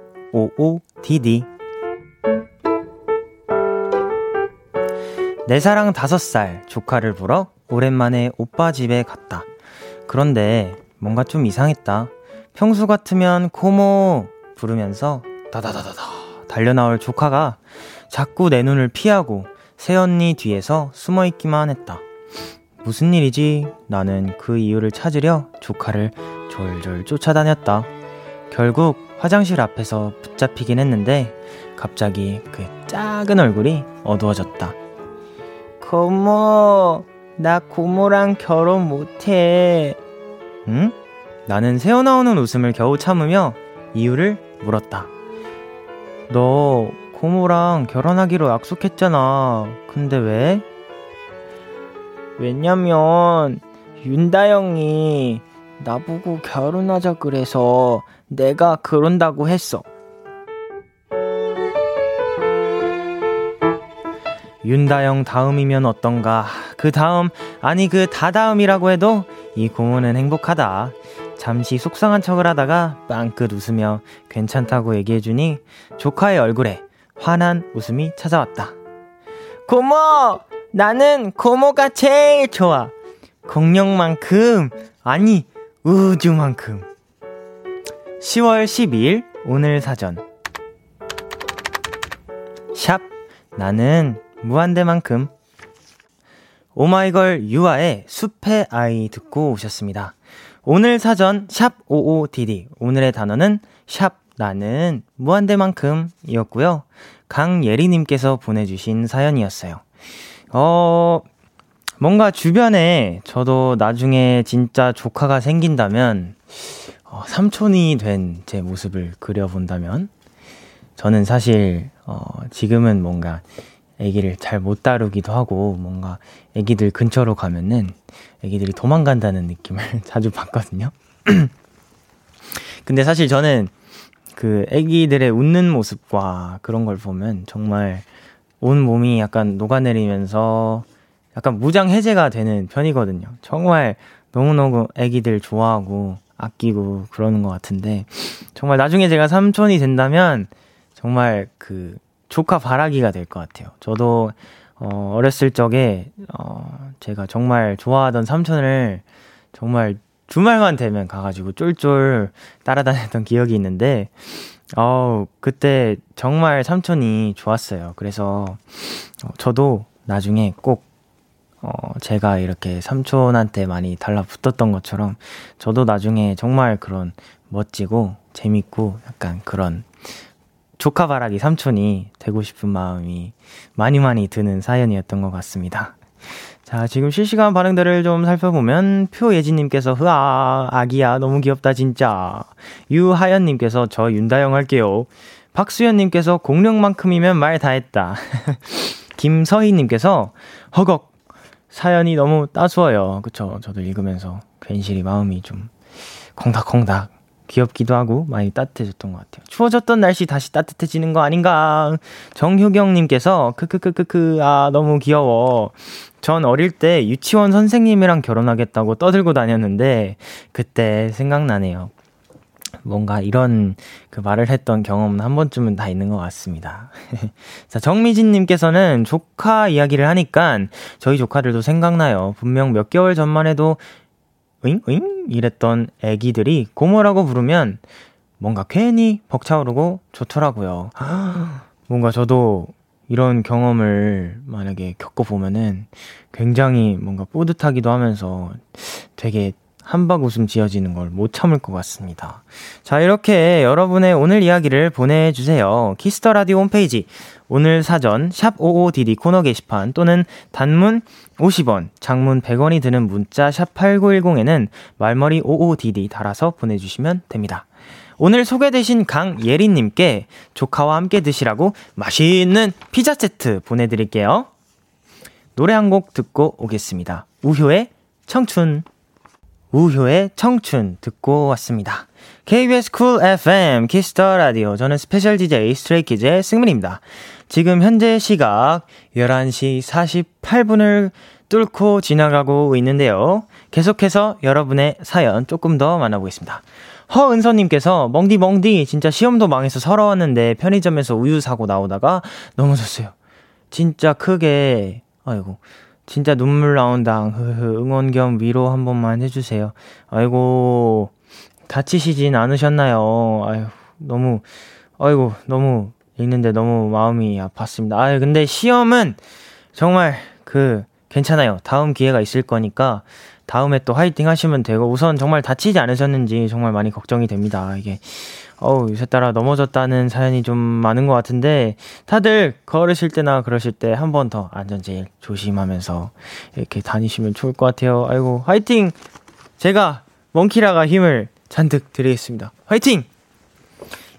[SPEAKER 1] 55DD 내 사랑 5살 조카를 보러 오랜만에 오빠 집에 갔다. 그런데 뭔가 좀 이상했다. 평소 같으면 고모 부르면서 다다다다다 달려나올 조카가 자꾸 내 눈을 피하고 새언니 뒤에서 숨어 있기만 했다. 무슨 일이지? 나는 그 이유를 찾으려 조카를 졸졸 쫓아다녔다. 결국 화장실 앞에서 붙잡히긴 했는데 갑자기 그 작은 얼굴이 어두워졌다. 고모, 나 고모랑 결혼 못해. 응? 나는 새어나오는 웃음을 겨우 참으며 이유를 물었다. 너 고모랑 결혼하기로 약속했잖아. 근데 왜? 왜냐면 윤다영이 나보고 결혼하자 그래서 내가 그런다고 했어. 윤다영 다음이면 어떤가? 그 다음, 아니 그 다다음이라고 해도 이 고모는 행복하다. 잠시 속상한 척을 하다가 빵긋 웃으며 괜찮다고 얘기해주니 조카의 얼굴에 환한 웃음이 찾아왔다. 고모! 나는 고모가 제일 좋아. 공룡만큼, 아니, 우주만큼. 10월 12일 오늘 사전 샵 나는 무한대만큼 오마이걸 유아의 숲의 아이 듣고 오셨습니다. 오늘 사전 샵 55DD. 오늘의 단어는 샵 나는 무한대만큼 이었고요. 강예리님께서 보내주신 사연이었어요. 어, 뭔가 주변에 저도 나중에 진짜 조카가 생긴다면, 어, 삼촌이 된 제 모습을 그려본다면, 저는 사실, 어, 지금은 뭔가 아기를 잘 못 다루기도 하고, 뭔가 아기들 근처로 가면은 아기들이 도망간다는 느낌을 자주 받거든요. 근데 사실 저는 그 아기들의 웃는 모습과 그런 걸 보면 정말 온 몸이 약간 녹아내리면서 약간 무장 해제가 되는 편이거든요. 정말 너무너무 아기들 좋아하고 아끼고 그러는 것 같은데 정말 나중에 제가 삼촌이 된다면 정말 그 조카 바라기가 될 것 같아요. 저도 어, 어렸을 적에 어, 제가 정말 좋아하던 삼촌을 정말 주말만 되면 가가지고 쫄쫄 따라다녔던 기억이 있는데 어 그때 정말 삼촌이 좋았어요. 그래서 어, 저도 나중에 꼭 어, 제가 이렇게 삼촌한테 많이 달라붙었던 것처럼 저도 나중에 정말 그런 멋지고 재밌고 약간 그런 조카 바라기 삼촌이 되고 싶은 마음이 많이 많이 드는 사연이었던 것 같습니다. 자, 지금 실시간 반응들을 좀 살펴보면, 표예진님께서, 흐아, 아기야, 너무 귀엽다, 진짜. 유하연님께서, 저 윤다영 할게요. 박수현님께서, 공룡만큼이면 말 다 했다. 김서희님께서, 허걱, 사연이 너무 따스워요. 그쵸. 저도 읽으면서 괜시리 마음이 좀 콩닥콩닥 귀엽기도 하고 많이 따뜻해졌던 것 같아요. 추워졌던 날씨 다시 따뜻해지는 거 아닌가? 정효경님께서 크크크크크 아 너무 귀여워. 전 어릴 때 유치원 선생님이랑 결혼하겠다고 떠들고 다녔는데 그때 생각나네요. 뭔가 이런 그 말을 했던 경험은 한 번쯤은 다 있는 것 같습니다. 자, 정미진님께서는 조카 이야기를 하니까 저희 조카들도 생각나요. 분명 몇 개월 전만 해도 으잉? 이랬던 애기들이 고모라고 부르면 뭔가 괜히 벅차오르고 좋더라고요. 뭔가 저도 이런 경험을 만약에 겪어보면은 굉장히 뭔가 뿌듯하기도 하면서 되게 함박웃음 지어지는 걸 못 참을 것 같습니다. 자, 이렇게 여러분의 오늘 이야기를 보내주세요. 키스 더 라디오 홈페이지 오늘 사전 샵 55DD 코너 게시판 또는 단문 50원, 장문 100원이 드는 문자 샵 8910에는 말머리 55DD 달아서 보내주시면 됩니다. 오늘 소개되신 강예린님께 조카와 함께 드시라고 맛있는 피자 세트 보내드릴게요. 노래 한 곡 듣고 오겠습니다. 우효의 청춘. 우효의 청춘 듣고 왔습니다. KBS 쿨 FM 키스 더 라디오 저는 스페셜 DJ 스트레이키즈의 승민입니다. 지금 현재 시각 11시 48분을 뚫고 지나가고 있는데요. 계속해서 여러분의 사연 조금 더 만나보겠습니다. 허은서님께서 멍디 멍디 진짜 시험도 망해서 서러웠는데 편의점에서 우유 사고 나오다가 넘어졌어요. 진짜 크게 아이고 진짜 눈물 나온다. 응원 겸 위로 한 번만 해주세요. 아이고, 다치시진 않으셨나요? 아유, 너무, 아이고, 너무 읽는데 너무 마음이 아팠습니다. 아유, 근데 시험은 정말 그, 괜찮아요. 다음 기회가 있을 거니까 다음에 또 화이팅 하시면 되고 우선 정말 다치지 않으셨는지 정말 많이 걱정이 됩니다. 이게 어우, 요새 따라 넘어졌다는 사연이 좀 많은 것 같은데, 다들 걸으실 때나 그러실 때 한 번 더 안전 제일 조심하면서 이렇게 다니시면 좋을 것 같아요. 아이고, 화이팅! 제가 멍키라가 힘을 잔뜩 드리겠습니다. 화이팅!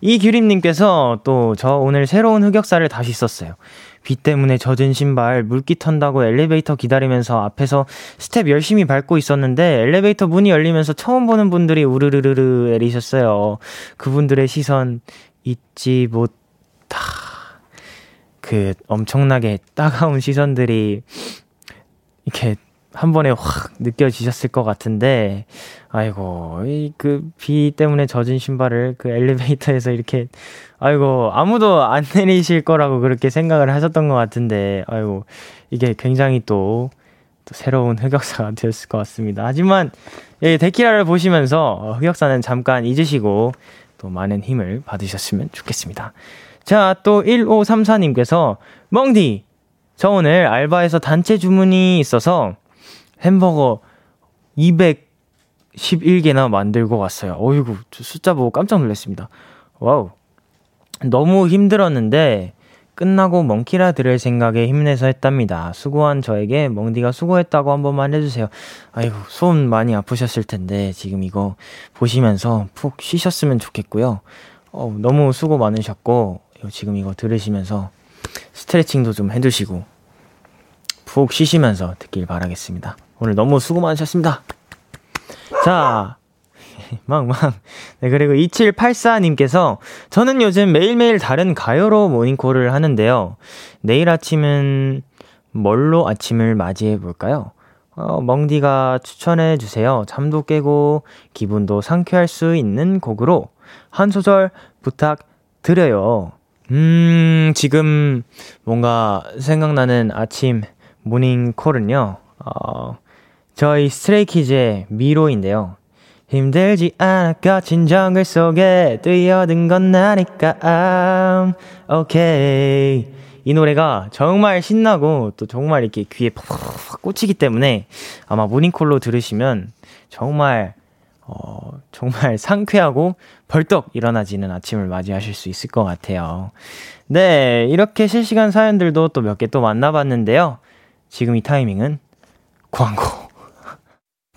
[SPEAKER 1] 이규림님께서 또 저 오늘 새로운 흑역사를 다시 썼어요. 비 때문에 젖은 신발, 물기 턴다고 엘리베이터 기다리면서 앞에서 스텝 열심히 밟고 있었는데 엘리베이터 문이 열리면서 처음 보는 분들이 우르르르르 내리셨어요. 그분들의 시선 잊지 못하. 그 엄청나게 따가운 시선들이 이렇게 한 번에 확 느껴지셨을 것 같은데, 아이고, 이 그 비 때문에 젖은 신발을 그 엘리베이터에서 이렇게, 아이고, 아무도 안 내리실 거라고 그렇게 생각을 하셨던 것 같은데, 아이고, 이게 굉장히 또, 또 새로운 흑역사가 되었을 것 같습니다. 하지만, 예, 데키라를 보시면서 어, 흑역사는 잠깐 잊으시고, 또 많은 힘을 받으셨으면 좋겠습니다. 자, 또 1534님께서, 멍디! 저 오늘 알바에서 단체 주문이 있어서 햄버거 200 11개나 만들고 왔어요. 어이구, 숫자 보고 깜짝 놀랐습니다. Wow. 너무 힘들었는데, 끝나고 멍키라 들을 생각에 힘내서 했답니다. 수고한 저에게 멍디가 수고했다고 한 번만 해주세요. 아이고, 손 많이 아프셨을 텐데, 지금 이거 보시면서 푹 쉬셨으면 좋겠고요. 어, 너무 수고 많으셨고, 지금 이거 들으시면서 스트레칭도 좀 해두시고, 푹 쉬시면서 듣길 바라겠습니다. 오늘 너무 수고 많으셨습니다. 자, 막막. 네, 그리고 2784님께서 저는 요즘 매일매일 다른 가요로 모닝콜을 하는데요. 내일 아침은 뭘로 아침을 맞이해 볼까요? 어, 멍디가 추천해 주세요. 잠도 깨고 기분도 상쾌할 수 있는 곡으로 한 소절 부탁드려요. 음, 지금 뭔가 생각나는 아침 모닝콜은요. 어, 저희 스트레이키즈의 미로인데요. 힘들지 않을까 진정글 속에 뛰어든 건 나니까 I'm okay 이 노래가 정말 신나고 또 정말 이렇게 귀에 팍팍 꽂히기 때문에 아마 모닝콜로 들으시면 정말 어 정말 상쾌하고 벌떡 일어나지는 아침을 맞이하실 수 있을 것 같아요. 네, 이렇게 실시간 사연들도 또 몇 개 또 만나봤는데요. 지금 이 타이밍은 광고.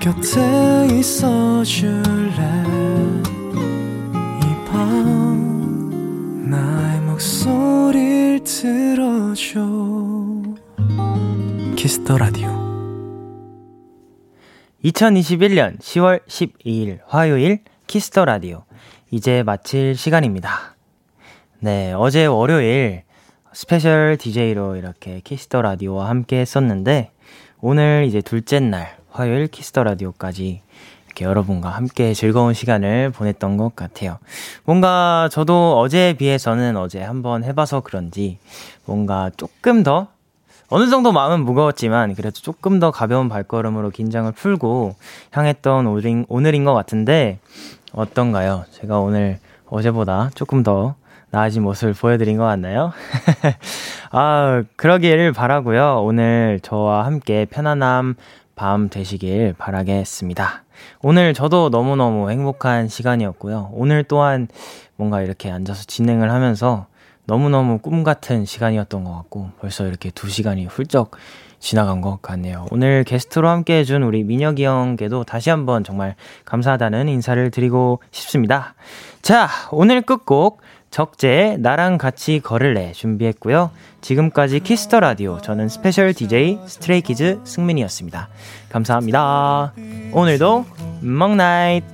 [SPEAKER 1] 곁에 있어 줄래? 나의 목소리를 들어줘. 키스 더 라디오. 2021년 10월 12일 화요일 키스 더 라디오. 이제 마칠 시간입니다. 네, 어제 월요일 스페셜 DJ로 이렇게 키스 더 라디오와 함께 했었는데 오늘 이제 둘째 날 화요일 키스 더 라디오까지 이렇게 여러분과 함께 즐거운 시간을 보냈던 것 같아요. 뭔가 저도 어제에 비해서는 어제 한번 해봐서 그런지 뭔가 조금 더 어느 정도 마음은 무거웠지만 그래도 조금 더 가벼운 발걸음으로 긴장을 풀고 향했던 오늘인, 오늘인 것 같은데 어떤가요? 제가 오늘 어제보다 조금 더 나아진 모습을 보여드린 것 같나요? 아, 그러기를 바라고요. 오늘 저와 함께 편안함 밤 되시길 바라겠습니다. 오늘 저도 너무너무 행복한 시간이었고요. 오늘 또한 뭔가 이렇게 앉아서 진행을 하면서 너무너무 꿈 같은 시간이었던 것 같고 벌써 이렇게 두 시간이 훌쩍 지나간 것 같네요. 오늘 게스트로 함께 해준 우리 민혁이 형께도 다시 한번 정말 감사하다는 인사를 드리고 싶습니다. 자, 오늘 끝곡 적재 나랑 같이 걸을래 준비했고요. 지금까지 키스 더 라디오 저는 스페셜 DJ 스트레이키즈 승민이었습니다. 감사합니다. 오늘도 먹나잇.